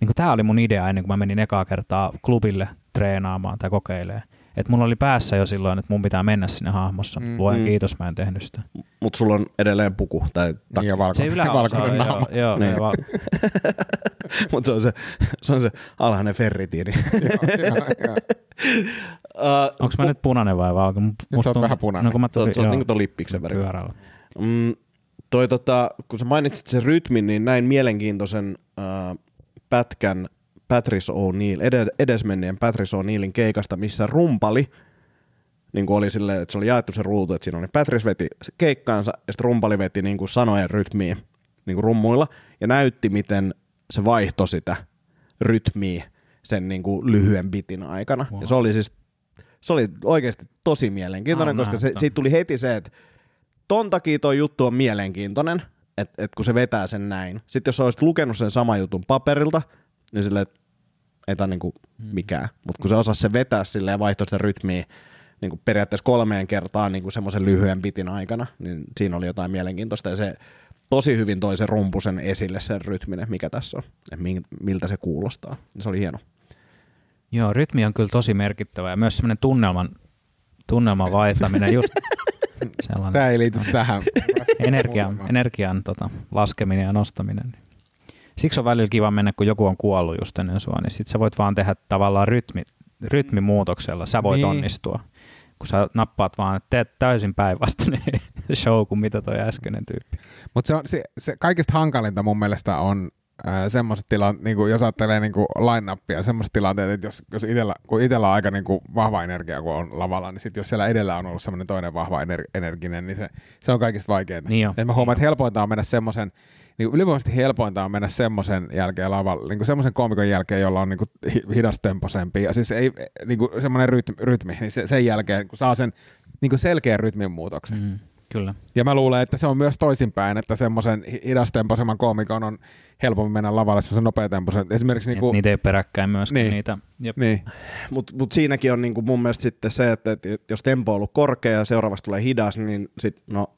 Niin tämä oli mun idea ennen kuin mä menin ekaa kertaa klubille treenaamaan tai kokeilemaan. Että mulla oli päässä jo silloin, että mun pitää mennä sinne hahmossa. Mm. Luojan Mm. kiitos, mä en tehnyt sitä. Mutta sulla on edelleen puku tai takki. Niin, ja Se valkoinen, yläosa, valkoinen joo, naama. joo, Niin. joo, val- Mutta se on se, se on se alhainen ferritiini. Uh, Onko mä nyt punainen vai valko? Nyt oot vähän punainen. No, kun mä se on, se on joo, niinku tuon lippiksen väri. pyörällä. Mm, toi tota, kun sä mainitsit sen rytmin, niin näin mielenkiintoisen äh, pätkän Patrice O'Neill, ed- edesmenneen Patrice O'Neillin keikasta, missä rumpali, niin kuin oli silleen, että se oli jaettu se ruutu, että siinä oli Patrice veti keikkaansa ja sitten rumpali veti niin kuin sanojen rytmiä niin kuin rummuilla ja näytti, miten se vaihtoi sitä rytmiä sen niin kuin lyhyen bitin aikana. Wow. Ja se oli siis, se oli oikeasti tosi mielenkiintoinen, oon koska se, siitä tuli heti se, että ton takia toi juttu on mielenkiintoinen, että et kun se vetää sen näin. Sitten jos olisit lukenut sen saman jutun paperilta, niin silleen, että ei tää niinku mikään. Mutta kun se osasi se vetää silleen ja vaihtoi sitä rytmiä niin periaatteessa kolmeen kertaan niin semmoisen lyhyen bitin aikana, niin siinä oli jotain mielenkiintoista. Ja se tosi hyvin toi se rumpusen esille sen rytminen, mikä tässä on, että miltä se kuulostaa. Ja se oli hieno. Joo, rytmi on kyllä tosi merkittävä ja myös semmoinen tunnelman, tunnelman vaihtaminen, just sellainen Tämä ei liity tähän. energian, energian tota, laskeminen ja nostaminen. Siksi on välillä kiva mennä, kun joku on kuollut just ennen sua, niin sit sä voit vaan tehdä tavallaan rytmi, rytmimuutoksella, sä voit Niin. niin. onnistua. Kun sä nappaat vaan, että teet täysin päinvastainen show kuin mitä toi äskeinen tyyppi. Mutta se, on, se, se kaikista hankalinta mun mielestä on äh, semmoiset tilanteet, niin jos ajattelee niin line-upia, semmoiset tilanteet, että jos, jos itellä, kun itsellä on aika niin kuin vahva energia, kun on lavalla, niin sit jos siellä edellä on ollut semmoinen toinen vahva ener- energinen, niin se, se on kaikista vaikeinta. Niin jo. Mä huomaan, että helpointa on mennä semmoisen, niin ylivoimaisesti helpointa on mennä semmoisen jälkeen lavalle, niin kuin semmoisen koomikon jälkeen, jolla on niin kuin hi- hidastempoisempi, ja siis ei, niin kuin semmoinen rytmi, rytmi, niin se, sen jälkeen, kun saa sen niin kuin selkeän rytmin muutoksen, Mm. Kyllä. Ja mä luulen, että se on myös toisinpäin, että semmoisen hidastempoisemman koomikon on helpompi mennä lavalle semmoisen nopeatempoisen. Esimerkiksi Niin niinku, niitä ei ole peräkkäin myöskään Niin. niin. niitä. Jep. niin, Mutta mut siinäkin on niinku mun mielestä sitten se, että, että jos tempo on ollut korkea ja seuraavaksi tulee hidas, niin sit, no,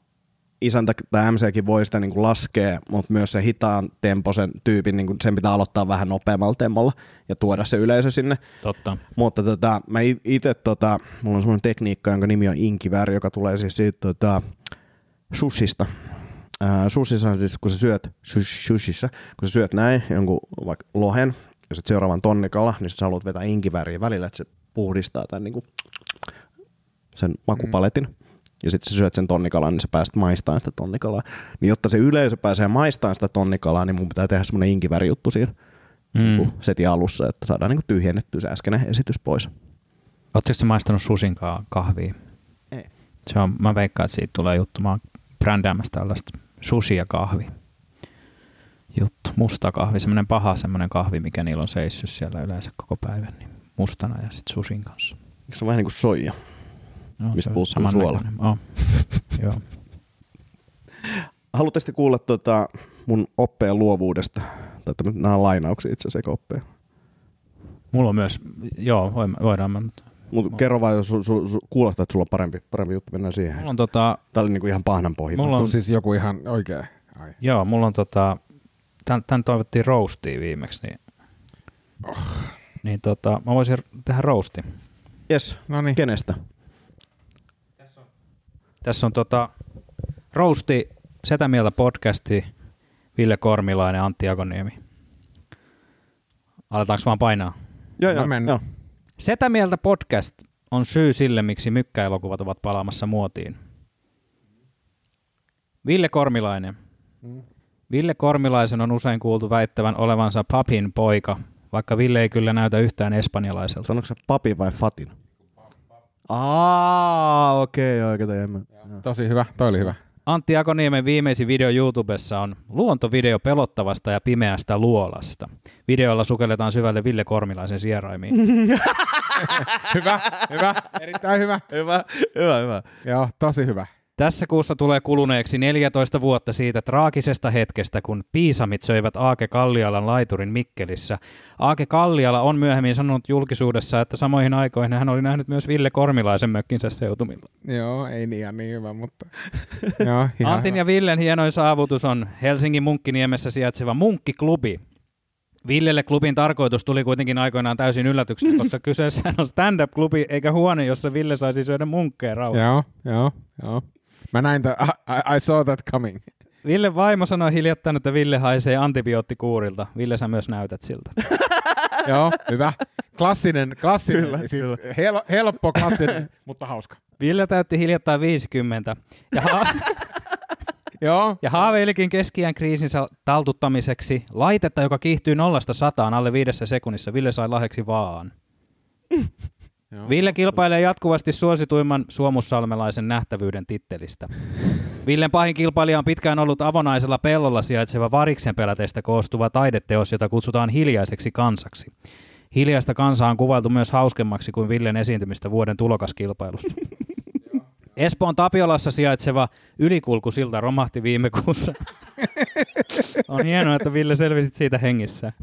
isäntä tai MCkin voi sitä niinku laskea, mutta myös se hitaan temposen tyypin, niinku, sen pitää aloittaa vähän nopeammalla tempolla ja tuoda se yleisö sinne. Totta. Mutta tota, mä itse, tota, mulla on semmoinen tekniikka, jonka nimi on Inkiväri, joka tulee siis siitä tota, sushista. Ää, sushissa on siis, kun sä syöt, shush, sushissa, kun sä syöt näin jonkun vaikka lohen, ja sitten seuraavan tonnikala, niin sä haluat vetää inkiväriä välillä, että se puhdistaa tämän niin kuin, sen makupaletin. Ja sitten sä syöt sen tonnikalan, niin sä pääset maistamaan sitä tonnikalaa. Niin jotta se yleisö pääsee maistamaan sitä tonnikalaa, niin mun pitää tehdä semmoinen inkivärijuttu siinä Mm. mm. setin alussa, että saadaan niin tyhjennettyä se äskeinen esitys pois. Oletteko te maistanut susinkaan kahvia? Ei. Se on, mä veikkaan, että siitä tulee juttu. Mä oon brändäämässä tällaista susi ja kahvi. Juttu. Musta kahvi, semmoinen paha semmoinen kahvi, mikä niillä on seissyt siellä yleensä koko päivän. Niin mustana ja sitten susin kanssa. Se on vähän niin kuin soija. No, Mistä puuttuu samannäköinen. Oh. Joo. Haluatteko te kuulla tota mun oppeen luovuudesta? Tai että nämä on lainauksia itse asiassa oppeja. Mulla on myös, joo, voidaan. Mä, nyt- Mutta kerro vaan, jos su, su, su, kuulostaa, että sulla on parempi, parempi juttu, mennään siihen. mulla on tota, Tämä oli niinku ihan pahnan pohjimma. Mulla on on- siis joku ihan oikea. Ai. joo, mulla on tota, tän, tän toivottiin roastia viimeksi, niin, oh. niin tota, mä voisin tehdä roasti. Yes, No niin. kenestä? Tässä on tota, roasti Setä Mieltä podcasti, Ville Kormilainen, Antti Agoniemi. Aletaanko vaan painaa? Joo, joo, menen. joo. Setä Mieltä podcast on syy sille, miksi mykkäelokuvat ovat palaamassa muotiin. Ville Kormilainen. Ville Kormilaisen on usein kuultu väittävän olevansa papin poika, vaikka Ville ei kyllä näytä yhtään espanjalaiselta. Sanoiko se papi vai fatin? Aa, okei, okay, oikein. en mä- Tosi hyvä, toi oli hyvä. Antti Akoniemen viimeisin video YouTubessa on luontovideo pelottavasta ja pimeästä luolasta. Videolla sukelletaan syvälle Ville Kormilaisen sieraimiin. Hyvä, hyvä, erittäin hyvä. Hyvä, hyvä, hyvä. Joo, tosi hyvä. Tässä kuussa tulee kuluneeksi 14 vuotta siitä traagisesta hetkestä, kun piisamit söivät Aake Kallialan laiturin Mikkelissä. Aake Kalliala on myöhemmin sanonut julkisuudessa, että samoihin aikoihin hän oli nähnyt myös Ville Kormilaisen mökkinsä seutumilla. Joo, ei niin ihan niin hyvä, mutta... Joo, ihan Antin hyvä. ja Villen hienoin saavutus on Helsingin Munkkiniemessä sijaitseva Munkkiklubi. Villelle klubin tarkoitus tuli kuitenkin aikoinaan täysin yllätyksenä, koska kyseessä on stand-up-klubi eikä huone, jossa Ville saisi syödä munkkeja rauhassa. Joo, joo, joo. Mä näin, t- I, I saw that coming. Ville vaimo sanoi hiljattain, että Ville haisee antibioottikuurilta. Ville, sä myös näytät siltä. Joo, hyvä. Klassinen, klassinen, kyllä, siis kyllä. Hel, helppo, klassinen, mutta hauska. Ville täytti hiljattain 50 ja, ha- Joo, ja haaveilikin keskiään kriisinsä taltuttamiseksi laitetta, joka kiihtyy nollasta sataan alle viidessä sekunnissa. Ville sai lahjaksi vaan. Joo. Ville kilpailee jatkuvasti suosituimman suomussalmelaisen nähtävyyden tittelistä. Villen pahin kilpailija on pitkään ollut avonaisella pellolla sijaitseva variksen peläteistä koostuva taideteos, jota kutsutaan hiljaiseksi kansaksi. Hiljaista kansaa on kuvailtu myös hauskemmaksi kuin Villen esiintymistä vuoden tulokaskilpailussa. Espoon Tapiolassa sijaitseva ylikulkusilta romahti viime kuussa. On hienoa, että Ville selvisit siitä hengissä.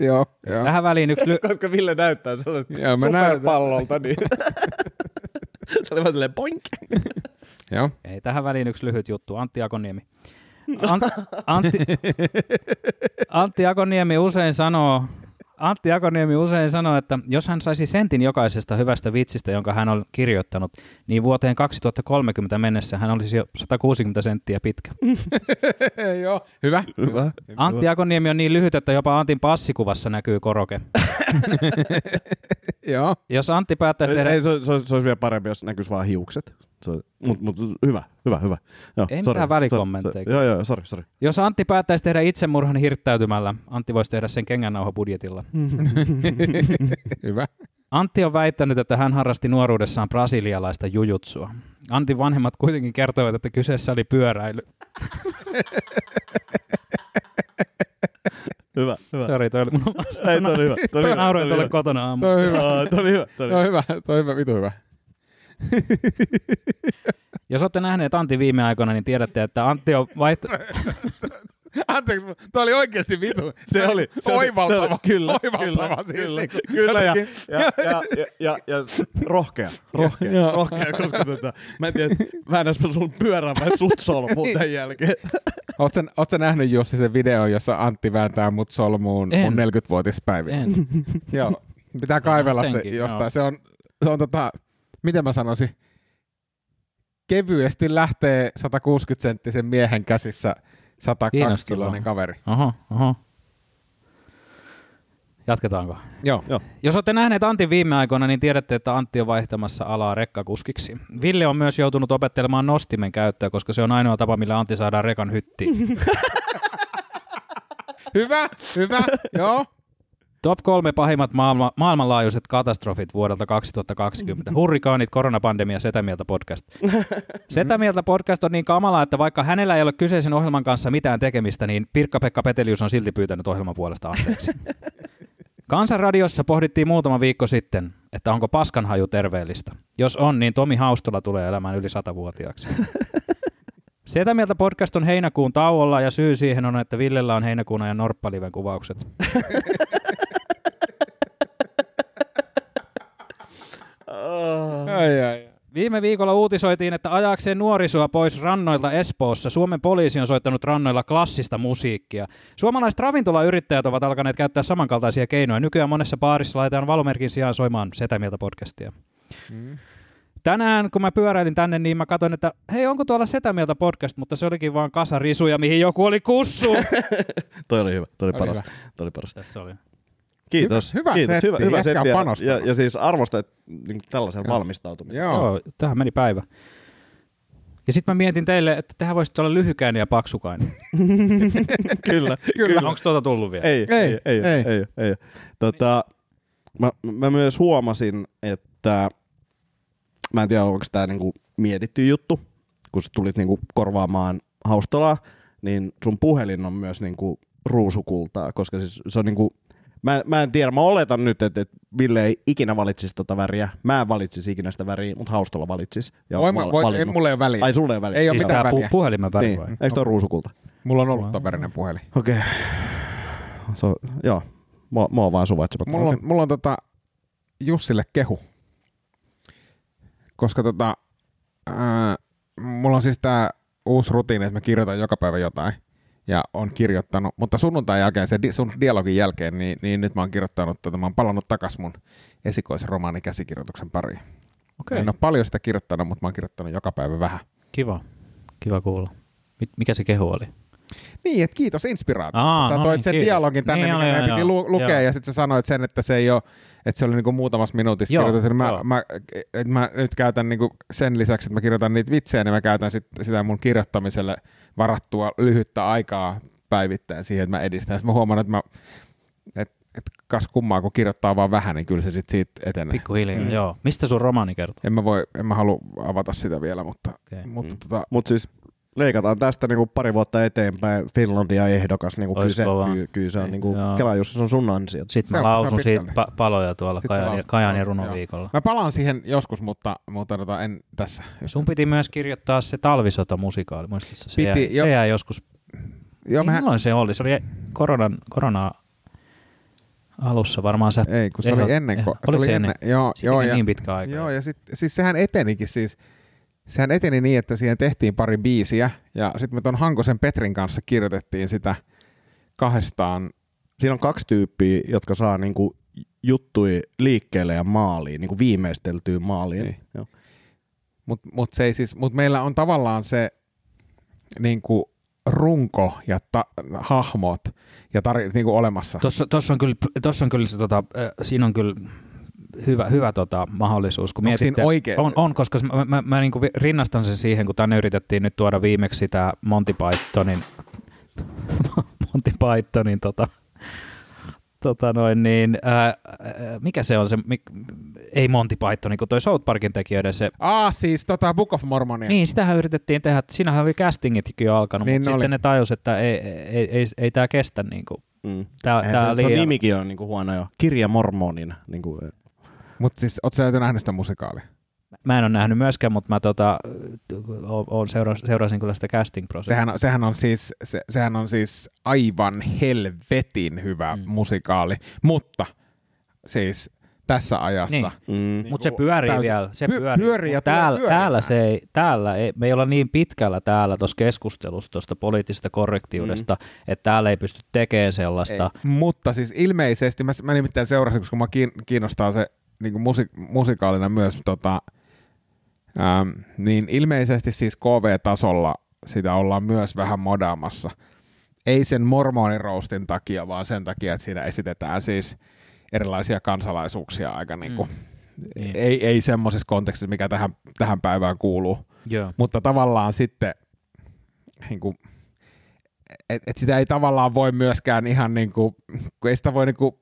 Joo, joo. Tähän väliin yksi ly- Koska Ville näyttää sellaiselta näytän. superpallolta, niin se oli vaan silleen poink. joo. Ei, tähän väliin yksi lyhyt juttu. Antti Akoniemi. Ant- Antti, Antti Akoniemi usein sanoo, Antti Akoniemi usein sanoo, että jos hän saisi sentin jokaisesta hyvästä vitsistä, jonka hän on kirjoittanut, niin vuoteen 2030 mennessä hän olisi jo 160 senttiä pitkä. joo. Hyvä. Hyvä. Antti Akoniemi on niin lyhyt, että jopa Antin passikuvassa näkyy koroke. Joo. Jos Antti päättäisi tehdä... Ei, se, se, olisi- se olisi vielä parempi, jos näkyisi vaan hiukset. Mutta mut, hyvä, hyvä, hyvä. Joo, Ei sorry, mitään välikommentteja. sorry, Joo, joo, sori, sori. Jos Antti päättäisi tehdä itsemurhan hirttäytymällä, Antti voisi tehdä sen kengännauhabudjetilla. Hyvä. Antti on väittänyt, että hän harrasti nuoruudessaan brasilialaista jujutsua. Antin vanhemmat kuitenkin kertovat, että kyseessä oli pyöräily. Hyvä, hyvä. Sori, toi oli mun Ei, toi oli hyvä. Toi oli hyvä. Nauroin toi oli tuolle hyvä. kotona aamulla. Toi on hyvä. Toi oli hyvä. Toi oli Toi on hyvä. hyvä. Toi hyvä. Vitu hyvä. Jos olette nähneet Antti viime aikoina, niin tiedätte, että Antti on vaihto... Anteeksi, tuo oli oikeasti vitu. Se oli, se oli oivaltava. se oli- kyllä, oivaltava kyllä, siis kyllä, niinku kyllä ja, ja, ja, ja, ja, ja rohkea, rohkea, rohkea, koska tota, mä en tiedä, mä sun pyörän vai sut solmuun tämän jälkeen. Oot sä nähnyt Jussi sen video, jossa Antti vääntää mut solmuun En. mun 40-vuotispäivä? En. Joo, pitää kaivella se senkin, jostain. joo. Se on, se on tota, miten mä sanoisin, kevyesti lähtee 160-senttisen miehen käsissä 102 Kiinnostavaa. kiloinen kaveri. Oho, oho. Jatketaanko? Joo. Joo. Jos olette nähneet Antin viime aikoina, niin tiedätte, että Antti on vaihtamassa alaa rekkakuskiksi. Ville on myös joutunut opettelemaan nostimen käyttöä, koska se on ainoa tapa, millä Antti saadaan rekan hyttiin. Hyvä, hyvä, joo. Top kolme pahimmat maailma, maailmanlaajuiset katastrofit vuodelta 2020. Hurrikaanit, koronapandemia, Setä Mieltä podcast. Setä Mieltä podcast on niin kamala, että vaikka hänellä ei ole kyseisen ohjelman kanssa mitään tekemistä, niin Pirkka-Pekka Petelius on silti pyytänyt ohjelman puolesta anteeksi. Kansanradiossa pohdittiin muutama viikko sitten, että onko paskanhaju terveellistä. Jos on, niin Tomi Haustola tulee elämään yli satavuotiaaksi. Setä mieltä podcast on heinäkuun tauolla ja syy siihen on, että Villellä on heinäkuun ajan Norppaliven kuvaukset. Ai, ai. Viime viikolla uutisoitiin, että ajakseen nuorisoa pois rannoilta Espoossa Suomen poliisi on soittanut rannoilla klassista musiikkia. Suomalaiset ravintolayrittäjät ovat alkaneet käyttää samankaltaisia keinoja. Nykyään monessa baarissa laitetaan valomerkin sijaan soimaan Setä mieltä podcastia. Tänään, kun mä pyöräilin tänne, niin mä katsoin, että hei, onko tuolla Setä mieltä podcast, mutta se olikin vaan kasarisuja, mihin joku oli kussu. Toi oli hyvä, toi oli Oli paras. hyvä. Toi oli paras. Tässä oli. Kiitos. Hyvä- hyvä Kiitos. setti, Hyvä, hyvä setti. Ja, ja, ja, siis arvostat niin tällaisen valmistautumisen. Joo. Joo, tähän meni päivä. Ja sitten mä mietin teille, että tähän voisi olla lyhykäinen ja paksukainen. kyllä, Kyllä. Onko tuota tullut vielä? Ei, Ei, ei, ei, ei. ei, ei, ei. Tota, mä, mä myös huomasin, että mä en tiedä, onko tämä niinku mietitty juttu, kun sä tulit niinku korvaamaan haustolaa, niin sun puhelin on myös niinku ruusukultaa, koska siis se on niinku, mä, mä en tiedä, mä oletan nyt, että, että Ville ei ikinä valitsisi tota väriä, mä en valitsisi ikinä sitä väriä, mutta haustolla valitsisi. Ja Voi, mä voi, ei, valinnut. mulla ei ole väliä. Ai sulle ei ole väliä? Ei ole Siis mitään tää pu- väliä. puhelimen väri niin. vai? Eikö toi ruusukulta? Mulla on ollut ton värinen puhelin. Okei. Okay. Se on, joo, mua, mua vaan suvaitsemat. Mulla on, mulla on tota Jussille kehu. Koska tota, ää, mulla on siis tää uusi rutiini, että mä kirjoitan joka päivä jotain. Ja on kirjoittanut, mutta sunnuntain jälkeen, se di, sun dialogin jälkeen, niin, niin nyt mä oon kirjoittanut, tota, mä oon palannut takas mun esikoisromaanikäsikirjoituksen pariin. Okei, En ole paljon sitä kirjoittanut, mutta mä oon kirjoittanut joka päivä vähän. kiva. Kiva kuulla. Mi- Mikä se kehu oli? Niin, että kiitos inspiraatio. Aa, sä no toit niin, sen kiitos. dialogin tänne, Niin mikä meidän piti lu- lukea, Joo. ja sitten sä sanoit sen, että se ei ole, että se oli niinku muutamassa minuutissa Joo, kirjoitettu. Niin Mä, joo. mä, että mä nyt käytän niinku sen lisäksi, että mä kirjoitan niitä vitsejä, niin mä käytän sit, sitä mun kirjoittamiselle varattua lyhyttä aikaa päivittäin siihen, että mä edistän. Sitten mä huomaan, että mä, et, et kas kummaa, kun kirjoittaa vaan vähän, niin kyllä se sitten siitä etenee. Pikkuhiljaa, Mm. joo. Mistä sun romaani kertoo? En mä voi, en mä halua avata sitä vielä, mutta, Okei. mutta Mm. tota, Mutta siis leikataan tästä niinku pari vuotta eteenpäin Finlandia ehdokas. Niinku kyllä, se, kyllä, kyllä se on niinku, Joo. Kela Jussi, se on sun ansiota. Sitten Se mä se lausun siitä pa- paloja tuolla Joo, runoviikolla. mä palaan siihen joskus, mutta, mutta tota, en tässä. Sun piti myös kirjoittaa se talvisota-musikaali, muistatko? Se, Piti, jäi, jo. se jäi joskus. Joo, niin, Milloin se oli? Se oli koronan, korona alussa varmaan sä... Ei, kun se Ehdot- oli ennen. eh, Ko- se oliko oli se ennen. ennen? Joo, joo, ja, niin pitkä aika. joo, ja sit, siis sehän etenikin siis. Sehän eteni niin, että siihen tehtiin pari biisiä, ja sitten me ton Hankosen Petrin kanssa kirjoitettiin sitä kahdestaan. Siinä on kaksi tyyppiä, jotka saa niinku juttui liikkeelle ja maaliin, niinku viimeisteltyä maaliin. Niin. Joo. Mutta mut se ei siis, mut meillä on tavallaan se niinku, runko ja ta- hahmot ja tari, niinku olemassa. Tuossa, tuossa on kyllä, tuossa on kyllä se, tota, äh, siinä on kyllä hyvä, hyvä tota, mahdollisuus. Kun Onko siinä oikein? On, on, koska mä, mä, mä, mä niin rinnastan sen siihen, kun tänne yritettiin nyt tuoda viimeksi sitä Monty Pythonin, Monty Pythonin tota, tota noin niin, ää, ää, mikä se on se, mik, ei Monty Python, kun toi South Parkin tekijöiden se, Ah, siis tota Book of Mormonia. niin sitähän yritettiin tehdä, siinähän oli castingitkin jo alkanut, Niin mutta oli. sitten ne tajus, että ei, ei, ei, ei tämä kestä niin kuin, Mm. tää, Eihän tää se, oli se nimikin on niinku huono jo. Kirja Mormonin. Niinku, Mutta siis, ootko sä nähnyt sitä musikaalia? mä en ole nähnyt myöskään, mutta mä tota, o- o- seura, seurasin kyllä sitä casting prosessia. Sehän, sehän, on siis, se, sehän on siis aivan helvetin hyvä mm. musikaali, mutta siis tässä ajassa. Niin. Mm. Mutta se pyörii täysin- vielä. Se py- pyörii. pyörii ja täällä, pyörimään. täällä, se ei, täällä ei, me ei olla niin pitkällä täällä tuossa keskustelussa tuosta poliittisesta korrektiudesta, mm. että täällä ei pysty tekemään sellaista. Ei. Mutta siis ilmeisesti, mä, mä nimittäin seurasin, koska mä kiin- kiinnostaa se niin musi, musikaalina myös, tota, ähm, niin ilmeisesti siis KV-tasolla sitä ollaan myös vähän modaamassa. Ei sen mormoniroustin takia, vaan sen takia, että siinä esitetään siis erilaisia kansalaisuuksia aika niin kuin, mm. Niin. ei, ei semmoisessa kontekstissa, mikä tähän, tähän päivään kuuluu. Joo. Mutta tavallaan sitten, niin kuin, et, et sitä ei tavallaan voi myöskään ihan niin kuin, kun ei sitä voi niin kuin,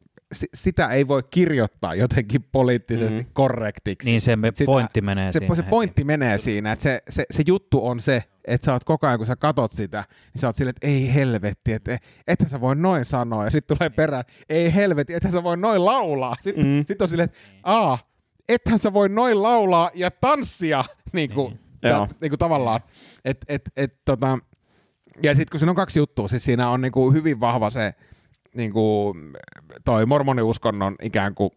sitä ei voi kirjoittaa jotenkin poliittisesti mm. korrektiksi. Niin se Sitä- pointti menee se, siinä. se heti. pointti menee siinä, että se, se, se juttu on se, että sä oot koko ajan, kun sä katot sitä, niin sä oot silleen, että ei helvetti, että ethän sä voi noin sanoa. Ja sitten tulee perään, ei helvetti, ethän sä voi noin laulaa. Sitten Mm. sit on silleen, että aa, ethän sä voi noin laulaa ja tanssia, niin kuin, Niin. ta, Joo. niin kuin tavallaan. Et, et, et, tota, ja sitten kun siinä on kaksi juttua, siis siinä on niin kuin hyvin vahva se niin kuin toi mormoniuskonnon ikään kuin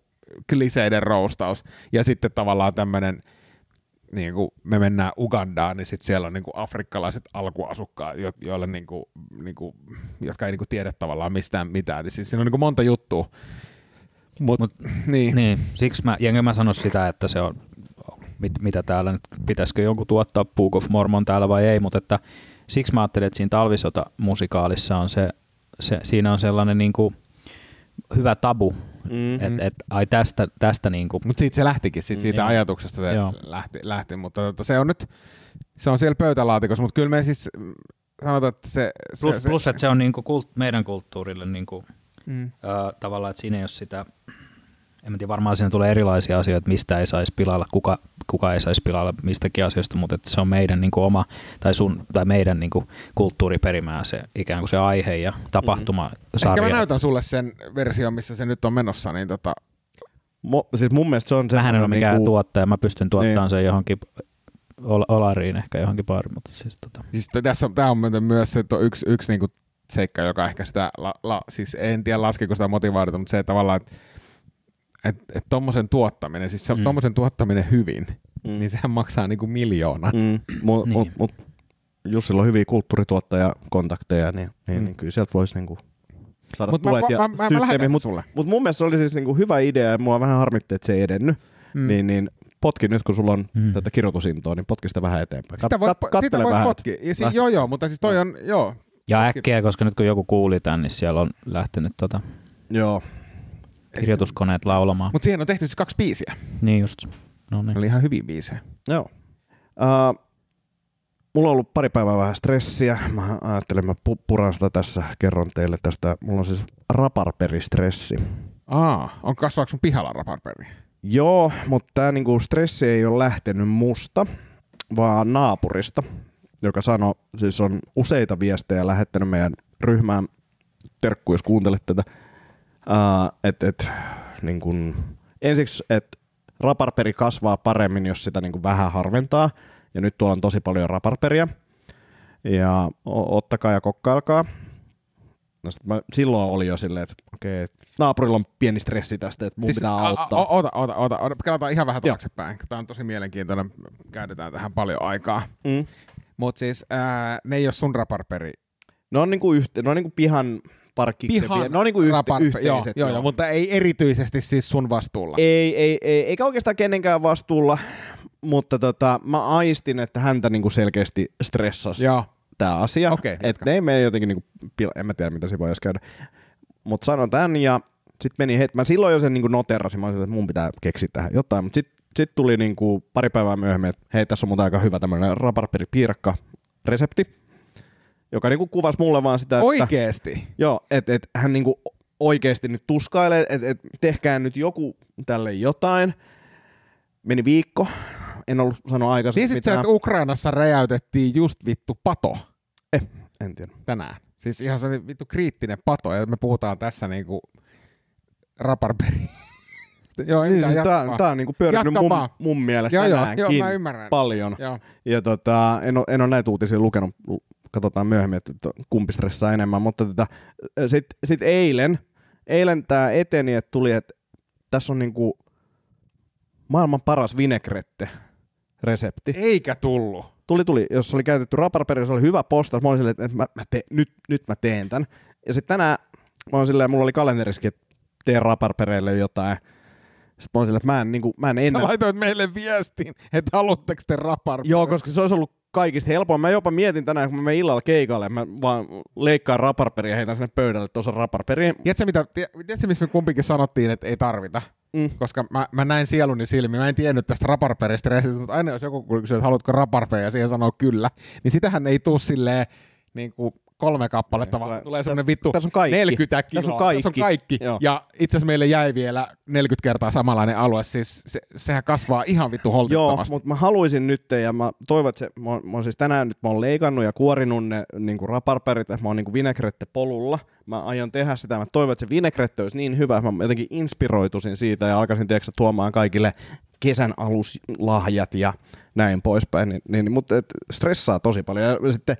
kliseiden roustaus, ja sitten tavallaan tämmöinen niin kuin me mennään Ugandaan, niin sitten siellä on niin kuin afrikkalaiset alkuasukkaat, jo- joille niin kuin, niin kuin, jotka ei niin kuin tiedä tavallaan mistään mitään. Niin siis siinä on niin kuin monta juttua. Mut, Mut- niin. Niin, siksi mä, enkä mä sano sitä, että se on, mit, mitä täällä nyt, pitäisikö jonkun tuottaa Book of Mormon täällä vai ei, mutta että siksi mä ajattelin, että siinä talvisota-musikaalissa on se, se siinä on sellainen niin kuin hyvä tabu, Mm. että et, ai tästä, tästä niin kuin, Mutta siitä se lähtikin, siitä, siitä Joo. ajatuksesta se Joo. lähti, lähti, mutta tota, se on nyt, se on siellä pöytälaatikossa, mutta kyllä me siis mm, sanotaan, että se... se, plus, se plus että se on niin kuin kult, meidän kulttuurille niin kuin, Mm. ö, tavallaan, että siinä ei ole sitä, en mä tiedä, varmaan siinä tulee erilaisia asioita, mistä ei saisi pilailla, kuka, kuka ei saisi pilailla mistäkin asioista, mutta että se on meidän niin kuin oma, tai, sun, tai meidän niin kuin kulttuuriperimää se ikään kuin se aihe ja tapahtuma Ehkä mä näytän sulle sen version, missä se nyt on menossa, niin tota, Mo, siis mun mielestä se on Mähän en ole mikään niinku- tuottaja, mä pystyn tuottamaan Niin. sen johonkin ol- olariin ehkä johonkin pari, mutta siis tota. siis tässä on, tää on myös se to, yksi, yksi niinku seikka, joka ehkä sitä, la, la, siis en tiedä laskeeko sitä motivaatiota, mutta se että tavallaan, että et, et tommosen tuottaminen, siis se, Mm. mm. tommosen tuottaminen hyvin, Mm. niin sehän maksaa niinku miljoona. Mm, mut, Niin. mut, mut Jussilla on hyviä kulttuurituottajakontakteja, niin, niin, Mm. niin kyllä sieltä voisi niinku saada Mutta mä, tuet mä, ja mä, systeemi. lähetän Mut, sulle. mut mun mielestä se oli siis niinku hyvä idea ja mua vähän harmitti, että se ei edennyt. Mm. Niin, niin potki nyt, kun sulla on Mm. mm. tätä kirjoitusintoa, niin potki sitä vähän eteenpäin. Sitä voi, kat- sitä voi vähän. potkia. Ja siis, joo, joo, mutta siis toi on, joo. Ja äkkiä, koska nyt kun joku kuuli tämän, niin siellä on lähtenyt tota Joo. Kirjoituskoneet laulamaan. Mutta siihen on tehty siis kaksi biisiä. Niin just. No niin. oli ihan hyviä biisejä. Joo. Uh, mulla on ollut pari päivää vähän stressiä. Mä ajattelin, mä pu- puran sitä tässä, kerron teille tästä. Mulla on siis raparperistressi. Aa, on kasvaako sun pihalla raparperi? Joo, mutta tämä niinku stressi ei ole lähtenyt musta, vaan naapurista, joka sanoi, siis on useita viestejä lähettänyt meidän ryhmään, terkku jos kuuntelet tätä, uh, että et, niin kun, ensiksi, että raparperi kasvaa paremmin, jos sitä niin vähän harventaa, ja nyt tuolla on tosi paljon raparperia, ja ottakaa ja kokkailkaa. No sit mä, silloin oli jo silleen, että okei, okay, naapurilla on pieni stressi tästä, että mun siis, pitää auttaa. o- Ota, ota, ota, ota. Kelataan ihan vähän taaksepäin. Tämä on tosi mielenkiintoinen. Käytetään tähän paljon aikaa. Mm. Mutta siis ää, ne ei ole sun raparperi. Ne on niinku, yhte, ne on niinku pihan parkkiksen Pihan vie- Ne on niinku yhte, yhteiset. Joo, joo, joo, mutta ei erityisesti siis sun vastuulla. Ei, ei, ei, eikä oikeastaan kenenkään vastuulla, mutta tota, mä aistin, että häntä niinku selkeästi stressasi Joo. tämä asia. Jatka. että ne ei mene jotenkin, niinku, en mä tiedä mitä se voi edes käydä. Mutta sanon tän ja sitten meni, het- mä silloin jo sen niinku noterasin, mä olisin, että mun pitää keksiä tähän jotain, mutta sitten sit tuli niinku pari päivää myöhemmin, että hei tässä on muuten aika hyvä tämmöinen raparperipiirakka resepti, joka niinku kuvasi mulle vaan sitä, että Oikeesti. Joo, että et hän niinku oikeasti nyt tuskailee, että et tehkää nyt joku tälle jotain. Meni viikko, en ollut sanonut aikaisemmin Tiesit sä, mitään. että Ukrainassa räjäytettiin just vittu pato En tiedä. tänään? Siis ihan se vittu kriittinen pato, ja me puhutaan tässä niinku Joo, Niin, siis tää, jatka tää on niinku pyörinyt mun, mun mielestä Joo, joo, tänäänkin joo, mä ymmärrän. paljon. Joo. Ja tota, en, ole, en ole näitä uutisia lukenut, katsotaan myöhemmin, että kumpi stressaa enemmän, mutta tota, sitten sit eilen, eilen tämä eteni, että tuli, että tässä on niinku maailman paras vinaigrette resepti. Eikä tullut. Tuli, tuli, jos oli käytetty raparperi, se oli hyvä postaus, mä olin silleen, että mä, mä te, nyt, nyt mä teen tämän. Ja sitten tänään, mä olin silleen, mulla oli kalenterissakin, että teen raparpereille jotain. Sitten mä olin silleen, että mä en, niin kuin, mä en ennen... Sä laitoit meille viestin, että haluatteko te rapar. Joo, koska se olisi ollut kaikista helpoin. Mä jopa mietin tänään, kun mä menen illalla keikalle, mä vaan leikkaan raparperia ja heitän sinne pöydälle, että tuossa on raparperi. Tiedätkö, mitä, tie- tiedätkö, missä me kumpikin sanottiin, että ei tarvita? Mm. Koska mä, mä näin sieluni silmiin, mä en tiennyt tästä raparperistä mutta aina jos joku kysyy, että haluatko raparperia ja siihen sanoo kyllä, niin sitähän ei tuu silleen niin kuin kolme kappaletta, vaan Tulee- semmoinen vittu tässä on kaikki. 40 kiloa. Tässä on kaikki. Tässä on kaikki. Joo. Ja itse asiassa meille jäi vielä 40 kertaa samanlainen alue, siis se, sehän kasvaa ihan vittu Joo, holtittomasti. mutta mä haluaisin nyt, ja mä toivon, että se, mä, oon- mä oon siis tänään nyt mä oon leikannut ja kuorinut ne niin kuin raparperit, että mä oon niin kuin polulla. Mä aion tehdä sitä, mä toivon, että se vinaigrette olisi niin hyvä, että mä jotenkin inspiroituisin siitä ja alkaisin tiedätkö, tuomaan kaikille kesän aluslahjat ja näin poispäin. Niin, niin, mutta et, stressaa tosi paljon. Ja sitten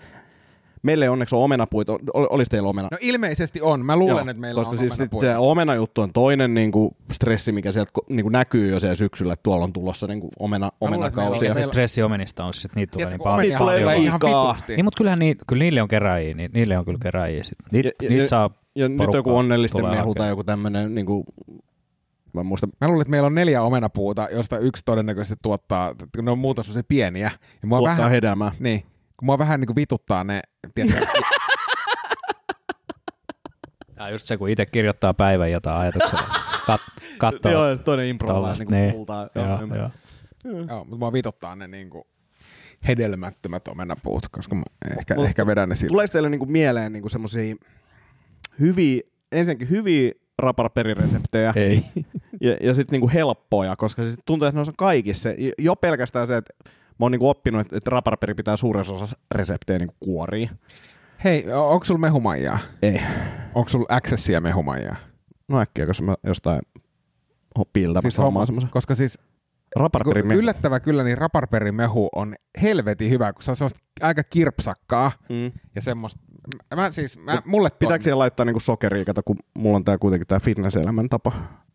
meille onneksi on omenapuita. Ol- Olisi teillä omena? No ilmeisesti on. Mä luulen, Joo, että meillä koska on siis omenapuita. se omenajuttu on toinen niin kuin stressi, mikä sieltä niin kuin näkyy jo siellä syksyllä, että tuolla on tulossa niin kuin omena, luulen, että meillä on omenakausi. Mikä Ja se meillä- stressi omenista on, siis, että niitä tulee Tiedätkö, niin paljon. omenia tulee ihan vitusti. Niin, mutta kyllähän niitä, kyllä niille on keräjiä, niin niille on kyllä keräjiä. Sit. Niitä, Ja- ja- niitä saa ja nyt joku onnellisten mehu tai joku tämmöinen, niin kuin, mä en muista, Mä luulen, että meillä on neljä omenapuuta, joista yksi todennäköisesti tuottaa, ne on muuta semmoisia pieniä. Ja mua tuottaa vähän, hedelmää. niin, kun mua vähän niin kuin vituttaa ne, tiedätkö, Ja just se, kun itse kirjoittaa päivän jotain ajatuksella. Kat. Joo, ja se toinen tollasta, niin kuin niin. kultaa. Joo, Joo, joo. joo, mutta mua vituttaa ne niin kuin hedelmättömät omenapuut, koska mä ehkä, Mut- ehkä vedän ne sillä. Tuleeko teille niinku mieleen niinku semmoisia hyviä, ensinnäkin hyviä raparperireseptejä Ei. ja, ja sitten niinku helppoja, koska se tuntuu, että ne on kaikissa. Jo pelkästään se, että mä oon niinku oppinut, että, että raparperi pitää suuressa osassa reseptejä niinku kuoria. Hei, onko sulla mehumaijaa? Ei. Onko sulla accessia mehumaijaa? No äkkiä, koska mä jostain piiltämässä Siis homma, semmoisen. koska siis Raparperi kun yllättävä kyllä, niin raparperin mehu on helvetin hyvä, kun se on semmoista aika kirpsakkaa Mm. ja semmoista. Mä siis, mä, mulle tuo- Pitääkö siihen laittaa niinku sokeria, kato, kun mulla on tää kuitenkin tää fitness-elämäntapa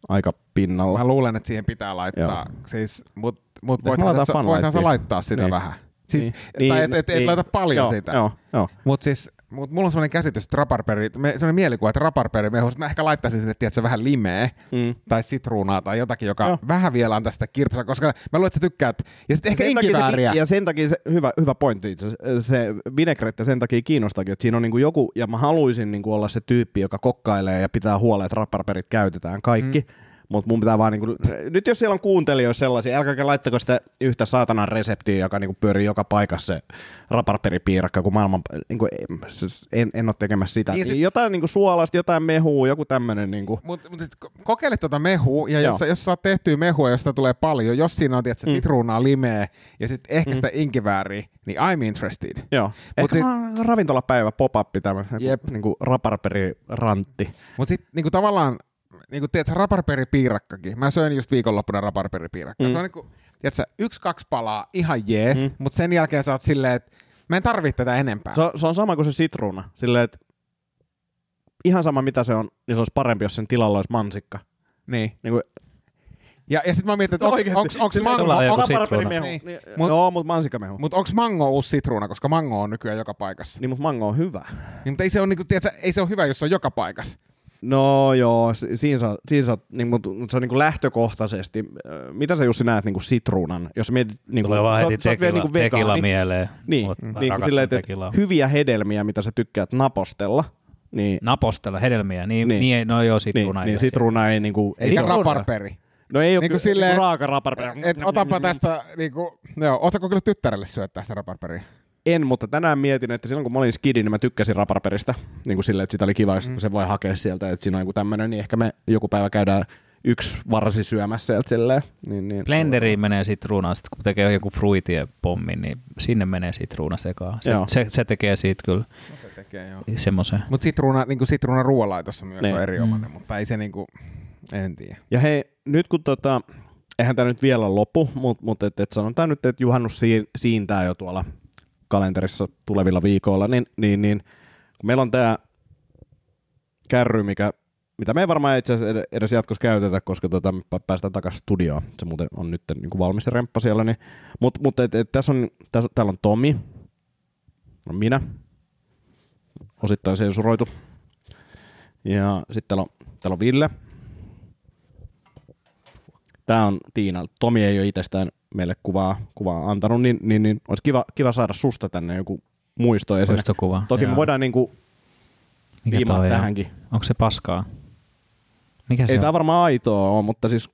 aika pinnalla. Mä luulen, että siihen pitää laittaa. Siis, mut, mut voithan, laitetaan sä, Fun voithan sä laittaa sitä Niin. vähän. Siis, Niin, tai et, et, et niin. laita paljon joo, sitä. Joo, joo. Mutta siis, mut mulla on sellainen käsitys, että raparperi, sellainen mielikuva, että raparperi mä ehkä laittaisin sinne, tiedätkö, vähän limeä Mm. tai sitruunaa tai jotakin, joka Joo. vähän vielä antaa sitä kirpsaa, koska mä luulen, että sä tykkäät. Ja sitten ehkä se- inkivääriä. Ja sen takia se, hyvä, hyvä pointti itse asiassa. se vinaigrette sen takia kiinnostakin, että siinä on niinku joku, ja mä haluaisin niinku olla se tyyppi, joka kokkailee ja pitää huolen, että raparperit käytetään kaikki. Mm. Mutta mun pitää vaan, niinku, nyt jos siellä on kuuntelijoita sellaisia, älkääkä laittako sitä yhtä saatanan reseptiä, joka niinku pyörii joka paikassa se raparperipiirakka, kun maailman, niinku, en, en ole tekemässä sitä. Niin sit- jotain niinku suolasta, jotain mehua, joku tämmöinen. Niinku. Mutta mut sit ko- kokeile tuota mehua, ja Joo. jos, jos saat tehtyä mehua, josta tulee paljon, jos siinä on tietysti, Mm. sitruunaa, limeä ja sitten ehkä sitä inkivääriä, niin I'm interested. Joo. Mut Ehkä siis- siis, ravintolapäivä pop-up tämmöinen Jep. niinku raparperirantti. Mutta sitten niinku tavallaan, niinku, tiedätkö, raparperipiirakkakin. Mä söin just viikonloppuna raparperipiirakkaa. Mm. Se on niinku, tiedätkö, yksi, kaksi palaa, ihan jees, Mm. mutta sen jälkeen sä oot silleen, että mä en tarvitse tätä enempää. Se on, se on sama kuin se sitruuna. Silleen, että ihan sama mitä se on, niin se olisi parempi, jos sen tilalla olisi mansikka. Niin. Niin kuin, Ja, ja sitten mä mietin, että onko Oikeesti. onks, onks mango, on onks, sitruuna. Niin, Niin. niin, Mut- joo, mutta mansikkamehu. mutta onko mango uusi sitruuna, koska mango on nykyään joka paikassa. Niin, mutta mango on hyvä. Niin, mutta ei se, ole, niinku, tiedätkö, ei se ole hyvä, jos se on joka paikassa. No joo, si- siinä sä, siinä sä niin, mutta se on niin kuin lähtökohtaisesti. äh, Mitä sä Jussi näet niin kuin sitruunan? Jos mietit, niin kuin, Tulee vaan heti oot vielä tekila, niin kuin tekila vegaani. mieleen. Niin, niin mä kuin silleen, että tekilaa. hyviä hedelmiä, mitä sä tykkäät napostella. Niin, Napostella hedelmiä, niin, Niin. niin. niin no joo, niin, sitruuna. niin sitruuna ei niin kuin, Eikä raparperi. No ei ole Niinku niin silleen- silleen, raaka raparperi. Et otapa tästä, niinku, joo, ootko kyllä tyttärelle syöttää sitä raparperia? En, mutta tänään mietin, että silloin kun mä olin skidi, niin mä tykkäsin raparperistä. Niin kuin silleen, että sitä oli kiva, jos Mm. se voi hakea sieltä, että siinä on joku tämmöinen, niin ehkä me joku päivä käydään yksi varsi syömässä sieltä silleen. Niin, niin. Blenderiin menee sitruunaa, sit kun tekee joku fruitien pommi, niin sinne menee sitruuna sekaan. Se, Joo. se, se tekee siitä kyllä Se tekee, joo. semmoisen. Mutta sitruuna, niinku sitruuna ruoanlaitossa myös Niin. on erinomainen, mutta ei se niinku, en tiedä. Ja hei, nyt kun tota, eihän tämä nyt vielä lopu, mutta mut et, et sanotaan nyt, että juhannus siin, siintää jo tuolla kalenterissa tulevilla viikoilla, niin, niin, niin kun meillä on tämä kärry, mikä, mitä me ei varmaan itse asiassa ed- edes jatkossa käytetä, koska tota, me pä- päästään takaisin studioon. Se muuten on nyt niin kuin valmis remppa siellä. Niin, mutta mut, et, et, tässä on, tässä, täällä on Tomi, on minä, osittain sensuroitu. Ja sitten täällä on, täällä on Ville. Tämä on Tiina. Tomi ei ole itsestään meille kuvaa, kuvaa antanut, niin, niin, niin olisi kiva, kiva saada susta tänne joku muisto esille. Muistokuva. Toki Joo. me voidaan niinku Mikä viimaa toi on? tähänkin. Onko se paskaa? Mikä se Ei on? tämä varmaan aitoa ole, mutta siis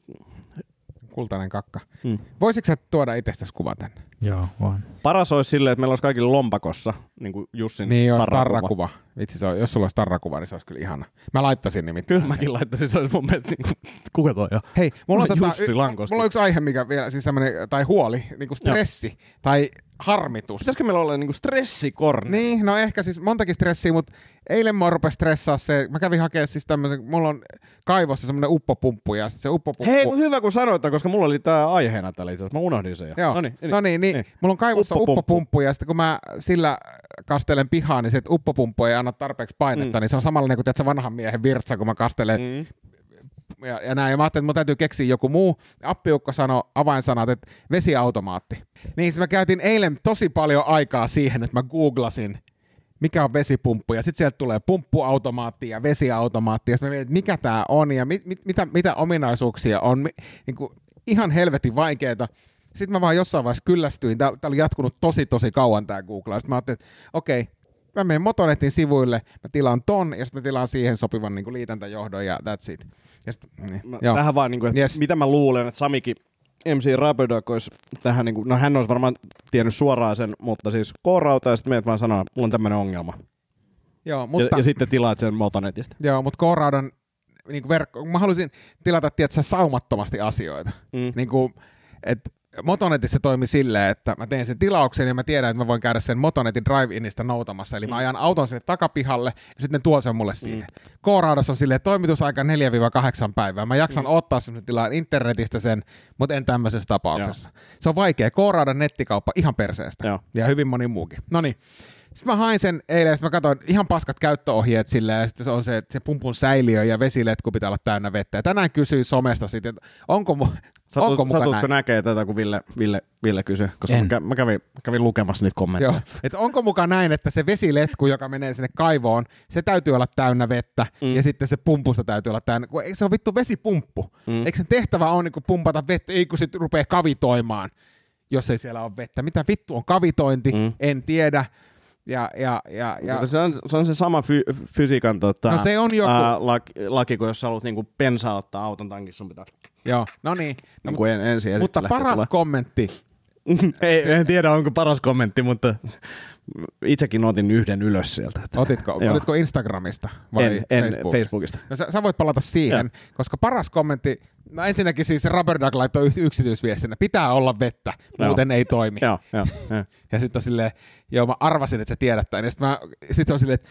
Kultainen kakka. Hmm. Voisitko sä tuoda itsestäsi kuvan tänne? Joo, voin. paras olisi silleen, että meillä olisi kaikilla lompakossa niin kuin Jussin Niin tarrakuva. tarrakuva. Vitsi, se on, jos sulla olisi tarrakuva, niin se olisi kyllä ihana. Mä laittaisin nimittäin. Kyllä mäkin laittaisin, se olisi mun mielestä niin kuin, kuka toi on? Hei, mulla on, tota, Jussi y- mulla on yksi aihe, mikä vielä, siis tai huoli, niin kuin stressi, tai harmitus. Pitäisikö meillä olla niin kuin stressikorne? Niin, no ehkä siis montakin stressiä, mutta eilen mua rupesi stressaa se, mä kävin hakemaan siis tämmöisen, mulla on kaivossa semmoinen uppopumppu, ja sit se uppopumppu... Hei, hyvä kun sanoit, koska mulla oli tämä aiheena täällä itse asiassa. Mä unohdin sen jo. Joo, No niin, no niin, niin, niin. mulla on kaivossa Uppopumppu. uppopumppu, ja sitten kun mä sillä kastelen pihaa, niin se että uppopumppu ei anna tarpeeksi painetta, Mm. niin se on samalla kuin tiedätkö, vanhan miehen virtsa, kun mä kastelen Mm. Ja, ja näin. Ja mä ajattelin, että mun täytyy keksiä joku muu. Appiukko sanoi avainsanat, että vesiautomaatti. Niin siis mä käytin eilen tosi paljon aikaa siihen, että mä googlasin, mikä on vesipumppu, ja sitten sieltä tulee pumppuautomaatti ja vesiautomaatti, ja sitten mä mietin, mikä tämä on, ja mit, mit, mitä, mitä ominaisuuksia on, Mi, niin kuin, ihan helvetin vaikeeta. Sitten mä vaan jossain vaiheessa kyllästyin, tämä oli jatkunut tosi tosi kauan tämä Google, sitten mä ajattelin, että okei, mä menen Motonetin sivuille, mä tilaan ton, ja sitten mä tilaan siihen sopivan niin kuin liitäntäjohdon, ja that's it. Ja sit, niin, Mä, joo. tähän vaan, niin kuin, että Yes. mitä mä luulen, että Samikin MC Rubberduck olisi tähän, niin kuin, no hän olisi varmaan tiennyt suoraan sen, mutta siis koorauta ja sitten meidät vaan sanoa, mulla on tämmöinen ongelma. Joo, Mutta... Ja, ja, sitten tilaat sen Motonetista. joo, mutta K-raudan niin kuin verkko, mä haluaisin tilata, tiedätkö, saumattomasti asioita. Mm. Niin kuin, että Motonetissa toimi silleen, että mä teen sen tilauksen ja mä tiedän, että mä voin käydä sen Motonetin drive-inistä noutamassa. Eli mä ajan auton sinne takapihalle ja sitten ne tuo sen mulle siihen. K-raudassa on silleen toimitusaika 4-8 päivää. Mä jaksan ottaa semmoisen tilaan internetistä sen, mutta en tämmöisessä tapauksessa. Se on vaikea. K-raudan nettikauppa ihan perseestä. Joo. Ja hyvin moni muukin. No niin. Sitten mä hain sen eilen, ja sitten mä katsoin ihan paskat käyttöohjeet silleen, ja sitten se on se, että se pumpun säiliö ja vesiletku pitää olla täynnä vettä. Ja tänään kysyin somesta sitten, että onko, mu, onko Satut, muka satutko näin? näkee tätä, kun Ville, Ville, Ville kysyi? Koska En. mä, kä- mä, kävin, kävin lukemassa niitä kommentteja. Joo. Että onko mukaan näin, että se vesiletku, joka menee sinne kaivoon, se täytyy olla täynnä vettä, mm. ja sitten se pumpusta täytyy olla täynnä. Kun eikö se ole vittu vesipumppu? Mm. Eikö sen tehtävä on niin pumpata vettä, ei kun sitten rupeaa kavitoimaan, jos ei siellä ole vettä. Mitä vittu on kavitointi? Mm. En tiedä. Ja, ja, ja, ja, Mutta se, on, se on se sama fy, fysiikan tota, No se on joku- ää, laki, laki, kun jos sä haluat niinku bensaa ottaa auton tankissa, sun pitää joo, no niin. No, niinku en, ensin mutta paras tulee. kommentti, ei, en tiedä, onko paras kommentti, mutta itsekin otin yhden ylös sieltä. Että otitko, Joo. otitko Instagramista vai en, en Facebookista? Facebookista. No sä, sä voit palata siihen, koska paras kommentti, no ensinnäkin siis Rubber Duck laittoi yksityisviestinä, pitää olla vettä, Joo. muuten ei toimi. Joo, joo, joo. Ja sitten on silleen, joo mä arvasin, että sä tiedät tämän. Ja sitten sit on silleen, että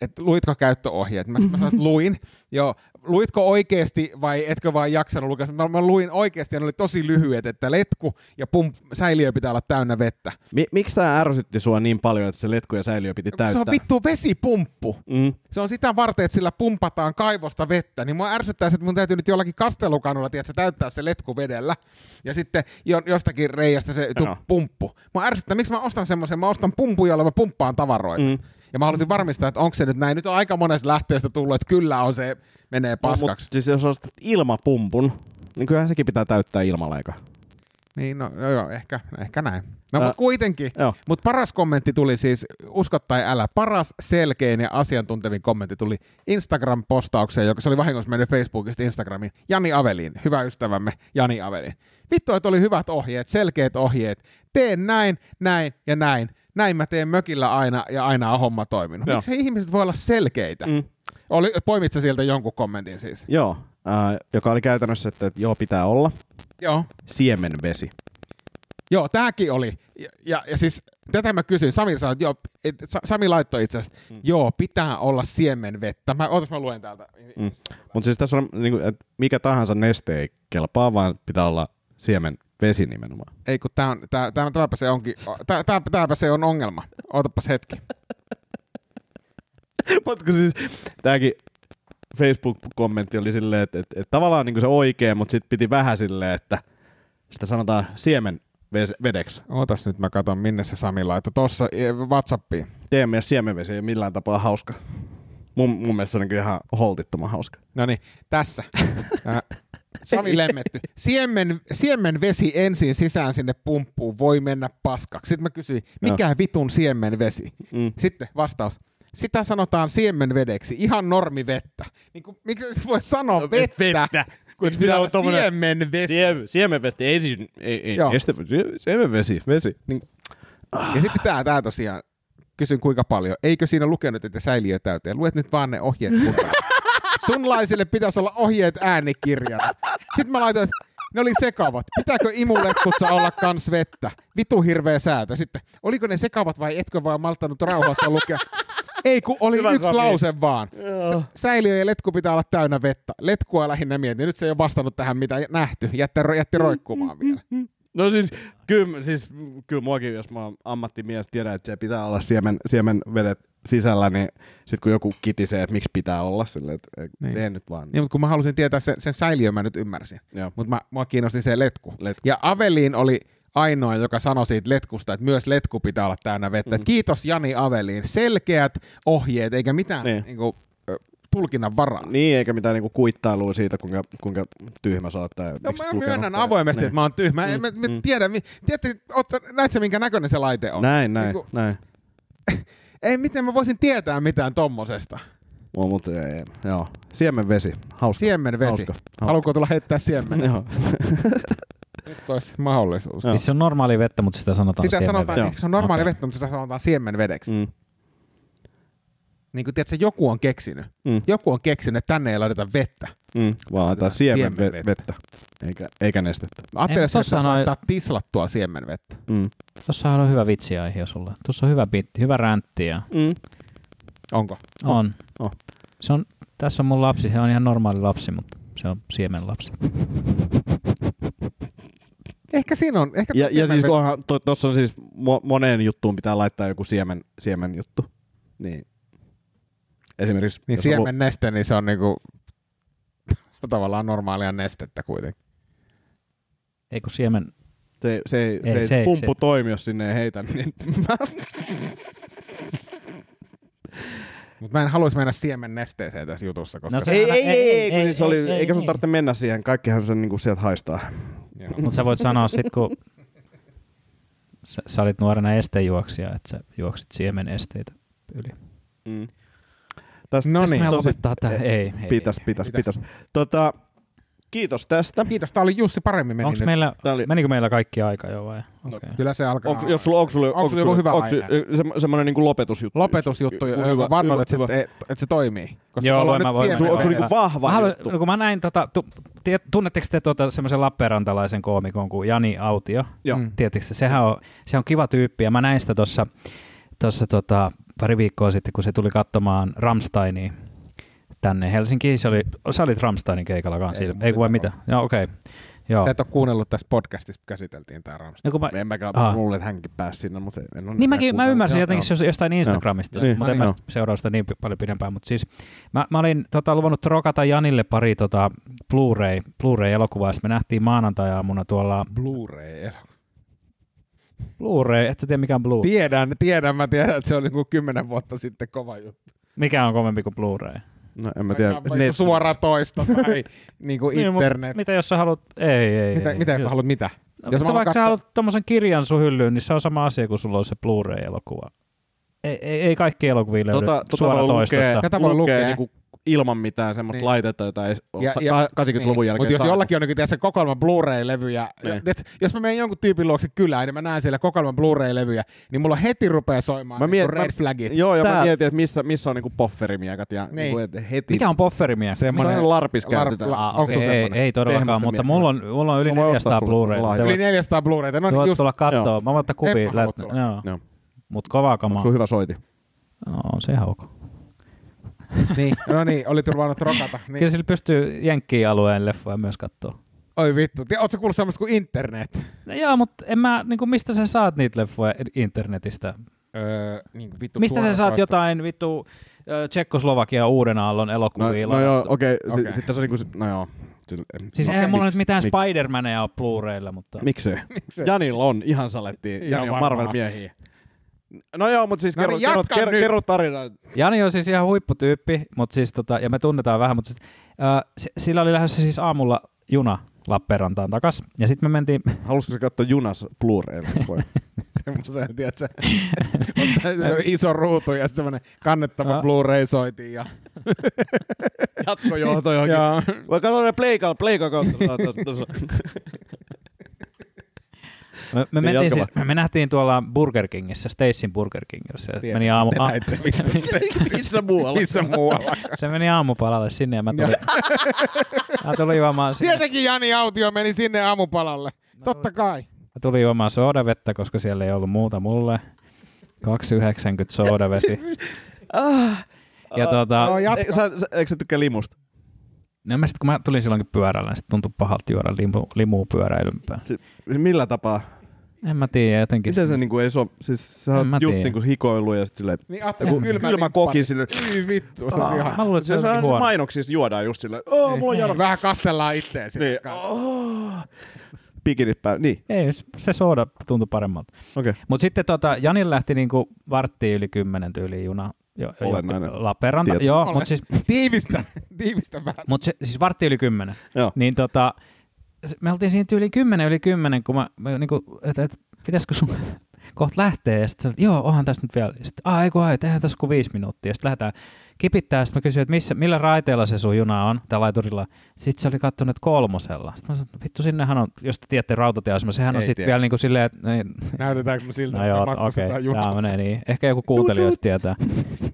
että luitko käyttöohjeet? Mä, mä sanoin, että luin. Joo, luitko oikeasti vai etkö vaan jaksanut lukea? Mä, mä luin oikeasti ja ne oli tosi lyhyet, että letku ja pump, säiliö pitää olla täynnä vettä. Mi- miksi tämä ärsytti sua niin paljon, että se letku ja säiliö piti täyttää? Se on vittu vesipumppu. Mm. Se on sitä varten, että sillä pumpataan kaivosta vettä, niin mua ärsyttää että mun täytyy nyt jollakin kastelukanulla tiedätkö, täyttää se letku vedellä, ja sitten jo, jostakin reiästä se tu, Joo. pumppu. Mua ärsyttää, miksi mä ostan semmoisen, mä ostan pumpun, jolla mä pumppaan tavaroita. Mm. Ja mä haluaisin varmistaa, että onko se nyt näin. Nyt on aika monesta lähteestä tullut, että kyllä on se, menee paskaksi. Mut, siis jos ostat ilmapumpun, niin kyllähän sekin pitää täyttää ilmalla? Niin, no, no joo, ehkä, ehkä näin. No, mutta kuitenkin. Mutta paras kommentti tuli siis, usko tai älä, paras, selkein ja asiantuntevin kommentti tuli Instagram-postaukseen, joka se oli vahingossa mennyt Facebookista Instagramiin. Jani Avelin, hyvä ystävämme Jani Avelin. Vittu, että oli hyvät ohjeet, selkeät ohjeet. Teen näin, näin ja näin. Näin mä teen mökillä aina ja aina on homma toiminut. Miksi ihmiset voi olla selkeitä? Mm. Oli, poimit sä sieltä jonkun kommentin siis? Joo, äh, joka oli käytännössä, että, että joo, pitää olla Joo. siemenvesi. Joo, tääkin oli. Ja, ja, ja siis Tätä mä kysyin. Sami sanoi, että joo, et, Sa- Sami laittoi itse asiassa, mm. joo, pitää olla siemenvettä. Mä, ootas mä luen täältä. Mm. Mutta siis tässä on, niin kuin, että mikä tahansa neste ei kelpaa, vaan pitää olla siemen vesi nimenomaan. Ei kun tää on, tää, tää, tääpä se onkin, tää, tää, tääpä se on ongelma. Ootapas hetki. Mutta kun siis tämäkin Facebook-kommentti oli silleen, että, että, että tavallaan niin se oikea, mutta sitten piti vähän silleen, että sitä sanotaan siemen vedeksi. Ootas nyt mä katon, minne se Sami laittoi. Tossa eh, Whatsappiin. Teidän mielestä siemenvesi ei millään tapaa hauska. Mun, mun mielestä se on niin ihan holtittoman hauska. No niin, tässä. Sami lemmetty. Siemen, siemenvesi ensin sisään sinne pumppuun voi mennä paskaksi. Sitten mä kysyin, mikä vitun siemenvesi? Mm. Sitten vastaus. Sitä sanotaan siemenvedeksi, ihan normivettä. Niin kuin, miksi se voi sanoa no, vettä, vettä, kun Miksi pitää olla tommonen- siemenvesi? Siem, siemenvesi ei siis, ei, ei, Joo. este, sie- siemenvesi, vesi. Niin, Ja sitten tää, tää tosiaan, kysyn kuinka paljon. Eikö siinä lukenut, että säiliö täyteen? Luet nyt vaan ne ohjeet. Sunlaisille pitäisi olla ohjeet äänikirjana. Sitten mä laitoin, että ne oli sekavat. Pitääkö imuletkussa olla kans vettä? Vitu hirveä säätö. Sitten, oliko ne sekavat vai etkö vaan malttanut rauhassa lukea? Ei, kun oli Hyvä, yksi Sami. lause vaan. S- säiliö ja letku pitää olla täynnä vettä. Letkua lähinnä mietin. Nyt se ei ole vastannut tähän, mitä nähty. Jätti, jätti roikkumaan vielä. No siis kyllä, siis, kyllä muakin, jos mä oon ammattimies, tiedän, että siellä pitää olla siemen, siemenvedet sisällä, niin sitten kun joku kitisee, että miksi pitää olla silleen, että Niin. tee nyt vaan. Niin, mutta kun mä halusin tietää sen, sen säiliön, mä nyt ymmärsin. Mutta mä, mua kiinnosti se letku. Letku. Ja Aveliin oli ainoa, joka sanoi siitä letkusta, että myös letku pitää olla täynnä vettä. Mm. Kiitos Jani Aveliin. Selkeät ohjeet, eikä mitään niin. Niin. Ö, tulkinnan varaa. Niin, eikä mitään niinku kuittailua siitä, kuinka, kuinka tyhmä sä oot. Tai No mä myönnän tai- avoimesti, niin. että mä oon tyhmä. Mm, mä, mä mm. tiedän, mi- tiedätte, oot, näet sä minkä näköinen se laite on? Näin, näin, Niinku- näin. Ei, miten mä voisin tietää mitään tommosesta? No, mutta ei, joo. Siemenvesi, hauska. Siemenvesi. Hauska. hauska. Haluatko tulla heittää siemen? Joo. Nyt olisi mahdollisuus. Joo. Siis se on normaali vettä, mutta sitä sanotaan Sitä siemenvedeksi. sanotaan, niin, se on normaali Okei. vettä, mutta sitä sanotaan siemenvedeksi. Mm. Niin kuin tiedätkö, joku on keksinyt. Mm. Joku on keksinyt, että tänne ei laiteta vettä. Mm. Vaan laitetaan siemenvettä, Siemenvettä. eikä, eikä nestettä. Ajattelin, että se tossahan on- laittaa tislattua siemenvettä. Mm. Tossahan on hyvä vitsi aihe sulla. Tuossa on hyvä bitti, hyvä räntti ja Mm. Onko? on. Oh. Se on, tässä on mun lapsi, se on ihan normaali lapsi, mutta se on siemenlapsi. Ehkä siinä on. Ehkä Ja, tuo ja siis onhan, to, tossa on siis mo, moneen juttuun pitää laittaa joku siemen, siemen juttu. Niin. Esimerkiksi... Niin siemen neste, niin se on niinku tavallaan normaalia nestettä kuitenkin. Ei kun siemen, Se, se, ei, Ei, se, ei se ei- pumppu se- toimi, jos sinne ei heitä. Niin Mutta mä en haluaisi mennä siemen nesteeseen tässä jutussa, koska No se- ei, ei, ei, ei, ei, kun ei, siis oli, ei, ei, eikä sun ei. tarvitse mennä siihen. Kaikkihan sen niinku sieltä haistaa. Mutta sä voit sanoa sit, kun sä, sä olit nuorena estejuoksija, että sä juoksit siemen esteitä yli. Mm. Tästä, No niin. Tosi- lopettaa tää. Ei, ei, Pitäis, ei. pitäis, Pitäis. pitäis. Tota, kiitos tästä. Kiitos, tää oli Jussi paremmin meni Onks nyt. meillä, Tää oli- menikö meillä kaikki aika jo vai? Okay. Kyllä se alkaa. Onko, jos sulla, onko sulla, Onko sulla joku hyvä onko se, semmoinen niinku lopetusjuttu? Lopetusjuttu, Hyvä, joka varmaan, että, hyvä. se, että se toimii. Koska Joo, ollaan mä voin- Sulla, onko sulla vedessä. niinku vahva Mä haluan, juttu? no kun mä näin, tota, tu, tie, tunnetteko te tuota, semmoisen Lappeenrantalaisen koomikon kuin Jani Autio? Joo. Mm. Te? sehän on, se on kiva tyyppi ja mä näin sitä tuossa tossa, tota, pari viikkoa sitten, kun se tuli katsomaan Ramsteinia tänne Helsinkiin. Se oli, sä olit Ramsteinin keikalla kanssa. Ei, Ei, vai mitä? Joo, okei. Okay. Joo. Sä et ole kuunnellut tässä podcastissa, kun käsiteltiin tää Ramstein. No, mä, En mäkään mä luulen, että hänkin pääsi sinne, mutta en ole niin mäkin, mä ymmärsin Joo, jotenkin joo. jostain Instagramista, Niin, mutta en niin. mä seuraa sitä niin paljon pidempään. Mutta siis mä, mä olin tota, luvannut rokata Janille pari tota, Blu-ray, Blu-ray-elokuvaa, me nähtiin maanantai-aamuna tuolla Blu-ray. Blu-ray, et sä tiedä mikä on Blu-ray? Tiedän, tiedän, mä tiedän, että se oli niinku kymmenen vuotta sitten kova juttu. Mikä on kovempi kuin Blu-ray? No en mä tiedä. Netflix. Suora toisto tai niinku Niin, mut internet. Mitä jos sä haluat, ei, ei, Mitä, ei. mitä jos sä haluat mitä? No, Jos vaikka alan sä haluat tommosen kirjan sun hyllyyn, niin se on sama asia kuin sulla on se Blu-ray-elokuva. Ei, ei, ei kaikki elokuvia löydy Tota, tota suora toistosta. Tätä voi lukea lukea. niinku ilman mitään semmoista Niin. laitetta, jota ei Ja- ja- ka- 80-luvun Niin, jälkeen Mutta jos saatu. jollakin on niin tiedätkö, kokoelman Blu-ray-levyjä, Niin. tiedätkö, jos mä menen jonkun tyypin luokse kylään, niin mä näen siellä kokoelman Blu-ray-levyjä, niin mulla heti rupeaa soimaan Mä mä mietin- niin red mä- flagit. Joo, ja Tää- mä mietin, että missä, missä on niinku pofferimiekat ja Niin. niinku, että heti. Mikä on pofferimiekat? Semmoinen larpis Lar- käytetään. la- Ah, onko okei, sulla ei, ei todellakaan, mutta mulla on, mulla on yli Mä voin ostaa 400 sulle semmoisen Blu-rayta. Yli 400 Blu-rayta. No Tuot just, tulla kattoo. Mä voin ottaa kuvia. mutta kovaa kamaa. Onko sun hyvä soiti? No, on se ihan ok. Niin, no niin, oli turvannut rokata. Niin. Kyllä sillä pystyy Jenkkiin alueen leffoja myös katsoa. Oi vittu, ootko kuullut semmoista kuin internet? No joo, mutta en mä, niin kuin, mistä sä saat niitä leffoja internetistä? Öö, niin kuin vittu Mistä sä saat tuorekoista. jotain vittu Tsekkoslovakia uuden aallon No, elokuvia? no joo, okei. Okay. Okay. Sitten tässä on niinku, no joo. Sitten- Siis no, eihän mulla nyt miksi- mitään miksi? Spider-Mania ole Blu-raylla, mutta... Miksei? Miksei? Janilla on ihan salettiin. Jani on varmaan. Marvel-miehiä. No joo, mutta siis No kerro, niin, kerro, kerro, nyt. kerro tarinaa. Jani on siis ihan huipputyyppi, mutta siis tota, ja me tunnetaan vähän, mutta siis, äh, s- sillä oli lähdössä siis aamulla juna Lappeenrantaan takas. Ja sitten me mentiin, Haluaisitko sä katsoa junas Blu-raylla? Semmoisen, tiedätkö, on iso ruutu ja semmoinen kannettava Ah. Blu-ray soitin. Ja, Jatkojohto johonkin. ja, Vai katso ne pleikalla, pleikalla kautta. Me, me, Niin, mentiin siis, me, me nähtiin tuolla Burger Kingissä, Stacyn Burger Kingissä. Tiedän, meni aamu, te a, näitte, mistä- Missä muualla? missä muualla. se meni aamupalalle sinne ja mä tulin, mä tulin juomaan sinne. Tietenkin Jani Autio meni sinne aamupalalle. Totta kai. Mä tulin juomaan soodavettä, koska siellä ei ollut muuta mulle. 2,90 soodavesi. ja tota, No, jatka. Eikö sä, sä- eikö sä tykkää limusta? no mä sit, kun mä tulin silloinkin pyörällä, niin sit tuntui pahalta juoda limu, limua pyöräilympää. Millä tapaa? En mä tiedä, jotenkin. Miten se niinku ei so... Siis sä oot mä just tiedä. niinku hikoillut ja sit silleen... Niin ajattelin, Joku kylmä, kylmä koki sille. Ei vittu, se on ihan. Mä luulen, että se, Se on huono. mainoksissa juodaan just silleen, oo, mulla on jano. Vähän kastellaan itteen sinne. Niin. Oh. Pikinit päällä. Niin, Ei, se sooda tuntui paremmalta. okei. Okay. Mutta sitten tota, Janin lähti niinku varttiin yli kymmenen tyyliin juna. Jo, jo, Olennainen Lappeenranta, joo, Olen. mutta siis, Tiivistä, tiivistä vähän. mut se, siis vartti yli kymmenen. Joo. Niin tota, me oltiin siinä yli kymmenen yli kymmenen, kun mä, mä niinku, että et, pitäisikö sun kohta lähteä, ja sitten joo, onhan tässä nyt vielä. Sitten, ai, kun ai, tehdään tässä kuin viisi minuuttia. Sitten lähdetään kipittää, sitten mä kysyin, että missä, millä raiteella se sun juna on, tällä laiturilla. Sitten se oli katsonut, että kolmosella. Sitten mä sanoin, että vittu sinnehän on, jos te tiedätte rautatieasema, sehän on sitten vielä niin kuin silleen, että ei, Näytetäänkö me siltä, No että joo, okei, okay, tämä menee niin. Ehkä joku kuuntelijoista tietää.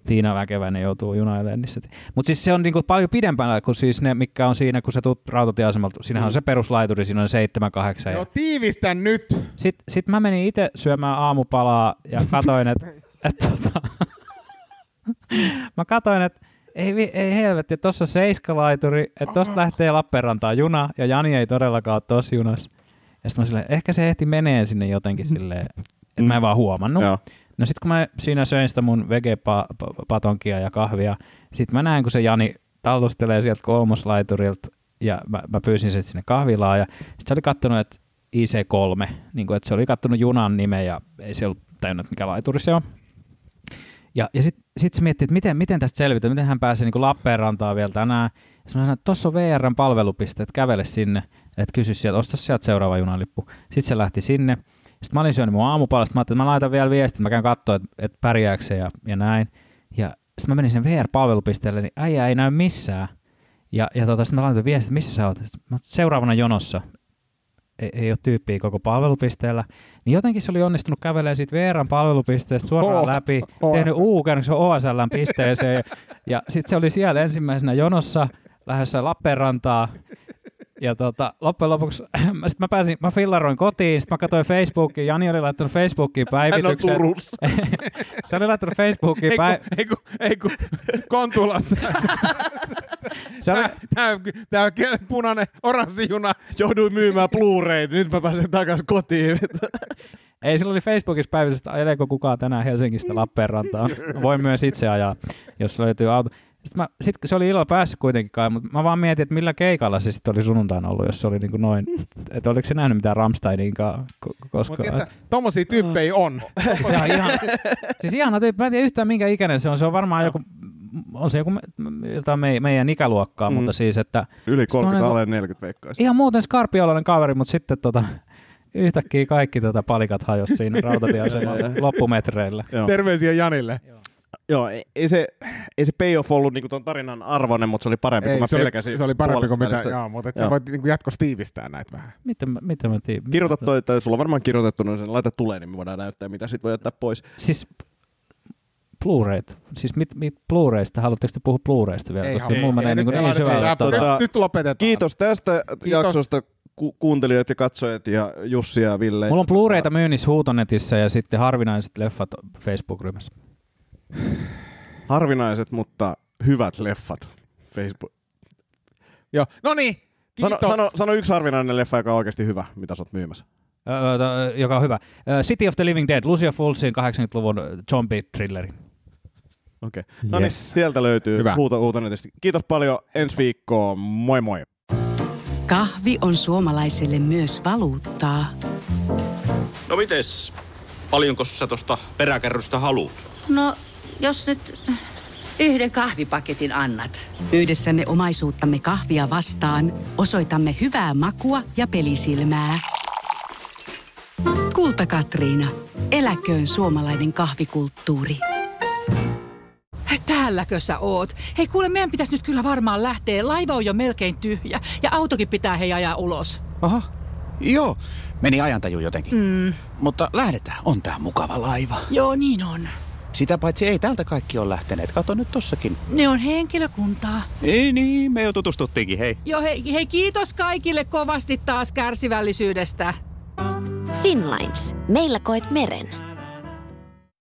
Tiina Väkeväinen joutuu junailemaan niissä. Mutta siis se on niinku paljon pidempänä kuin siis ne, mikä on siinä, kun sä tulet rautatieasemalta. Siinähän on se peruslaituri, siinä on 7-8. Joo, tiivistä nyt. Sitten sit mä menin itse syömään aamupalaa ja katoin, että et, tota, mä katoin, että ei, ei helvetti, tuossa on seiskalaituri, että tosta lähtee Lappeenrantaan juna, ja Jani ei todellakaan ole tossa junassa. Ja sitten mä silleen, ehkä se ehti menee sinne jotenkin silleen, että mä en vaan huomannut. Joo. No sit kun mä siinä söin sitä mun vegepatonkia ja kahvia, sit mä näen, kun se Jani tallustelee sieltä kolmoslaiturilta ja mä, mä pyysin sen sinne kahvilaan ja sit se oli kattonut, että IC3, niin kuin, että se oli kattonut junan nimen ja ei se ollut tajunnut, mikä laituri se on. Ja, ja sitten sit se miettii, että miten, miten tästä selvitä, miten hän pääsee niin Lappeenrantaan vielä tänään. Ja mä sanoin, että tuossa on VRn palvelupiste, että kävele sinne, että kysy sieltä, osta sieltä seuraava junalippu. Sitten se lähti sinne. Sitten mä olin syönyt mun aamupalasta, mä ajattelin, että mä laitan vielä viestin, mä käyn katsoa, että, että pärjääkö se ja, ja näin. Ja sitten mä menin sen VR-palvelupisteelle, niin äijä ei näy missään. Ja, ja tota, sitten mä laitoin viestin, että missä sä oot? Mä seuraavana jonossa. Ei, ei ole tyyppiä koko palvelupisteellä. Niin jotenkin se oli onnistunut kävelemään siitä VRn palvelupisteestä suoraan Oh, läpi, OSL. tehnyt U-käännöksen OSLn pisteeseen. ja sitten se oli siellä ensimmäisenä jonossa lähdössä Lappeenrantaa. Ja tota, loppujen lopuksi mä, sit mä, pääsin, mä fillaroin kotiin, sitten mä katsoin Facebookiin, Jani oli laittanut Facebookiin Hän on päivityksen. Turussa. se oli laittanut Facebookiin Ei kun, päi- ei kun, ei Kontulassa. se oli, Tää, tää, tää punainen oranssi juna. Jouduin myymään Blu-rayt, nyt mä pääsen takaisin kotiin. Ei, sillä oli Facebookissa päivitys, että ajeleeko kukaan tänään Helsingistä Lappeenrantaan. Voin myös itse ajaa, jos löytyy auto. Sitten mä, sit, se oli illalla päässyt kuitenkin kai, mutta mä vaan mietin, että millä keikalla se sitten oli sunnuntaina ollut, jos se oli niin kuin noin, että oliko se nähnyt mitään Rammsteininkaan ko- Mutta tommosia tyyppejä on. Se on ihan, siis ihana tyyppi. Mä en tiedä yhtään minkä ikäinen se on. Se on varmaan joku, on se joku me- jotain me, meidän ikäluokkaa, Mm. mm. mutta siis, että Yli 30, Semmoinen- alle 40 veikkaisin. ihan muuten skarpiolainen kaveri, mutta sitten tota, yhtäkkiä kaikki tota palikat hajosi siinä rautatieasemalla loppumetreillä. Terveisiä Janille. Joo, ei, ei se, ei se payoff ollut niinku ton tarinan arvoinen, mutta se oli parempi kuin mä se, oli, pelkäsin. se oli parempi kuin mitä, joo, mutta että Joo. voit niin jatkossa tiivistää näitä vähän. Miten, mä- miten mä tiedän? Kirjoita toi, tai sulla on varmaan kirjoitettuna sen, laita tulee, niin me voidaan näyttää, mitä sit voi jättää pois. Siis Blu-rayt. Siis mit, mit Blu-raysta? Haluatteko te puhua Blu-raysta vielä? Ei Koska mulla menee Ei, niin, nyt- niin syvälle. Tota, nyt, nyt lopetetaan. Kiitos tästä Kiitos. jaksosta. ku- kuuntelijat ja katsojat ja Jussi ja Ville. Mulla on Blu-rayta myynnissä Huutonetissä ja sitten harvinaiset leffat Facebook-ryhmässä. Harvinaiset, mutta hyvät leffat. Facebook. Joo, no niin, Sano, sano, sano yksi harvinainen leffa, joka on oikeasti hyvä, mitä sä oot myymässä. Öö, to- joka on hyvä. City of the Living Dead, Lucia Fulsin 80-luvun zombie-thrilleri. Okei. Okay. No niin, Yes. sieltä löytyy Hyvä. huuto uutonetista. Kiitos paljon, ensi viikkoon. Moi moi. Kahvi on suomalaiselle myös valuuttaa. No mites? Paljonko sä tosta peräkärrystä haluat? No, jos nyt yhden kahvipaketin annat. Yhdessämme omaisuuttamme kahvia vastaan osoitamme hyvää makua ja pelisilmää. Kulta Katriina. Eläköön suomalainen kahvikulttuuri. Täälläkö sä oot? Hei kuule, meidän pitäisi nyt kyllä varmaan lähteä. Laiva on jo melkein tyhjä ja autokin pitää hei ajaa ulos. Aha, joo. Meni ajantaju jotenkin. Mm. Mutta lähdetään. On tää mukava laiva. Joo, niin on. Sitä paitsi ei täältä kaikki ole lähteneet. Kato nyt tossakin. Ne on henkilökuntaa. Ei niin, me jo tutustuttiinkin, hei. Joo, hei, hei kiitos kaikille kovasti taas kärsivällisyydestä. Finlines. Meillä koet meren.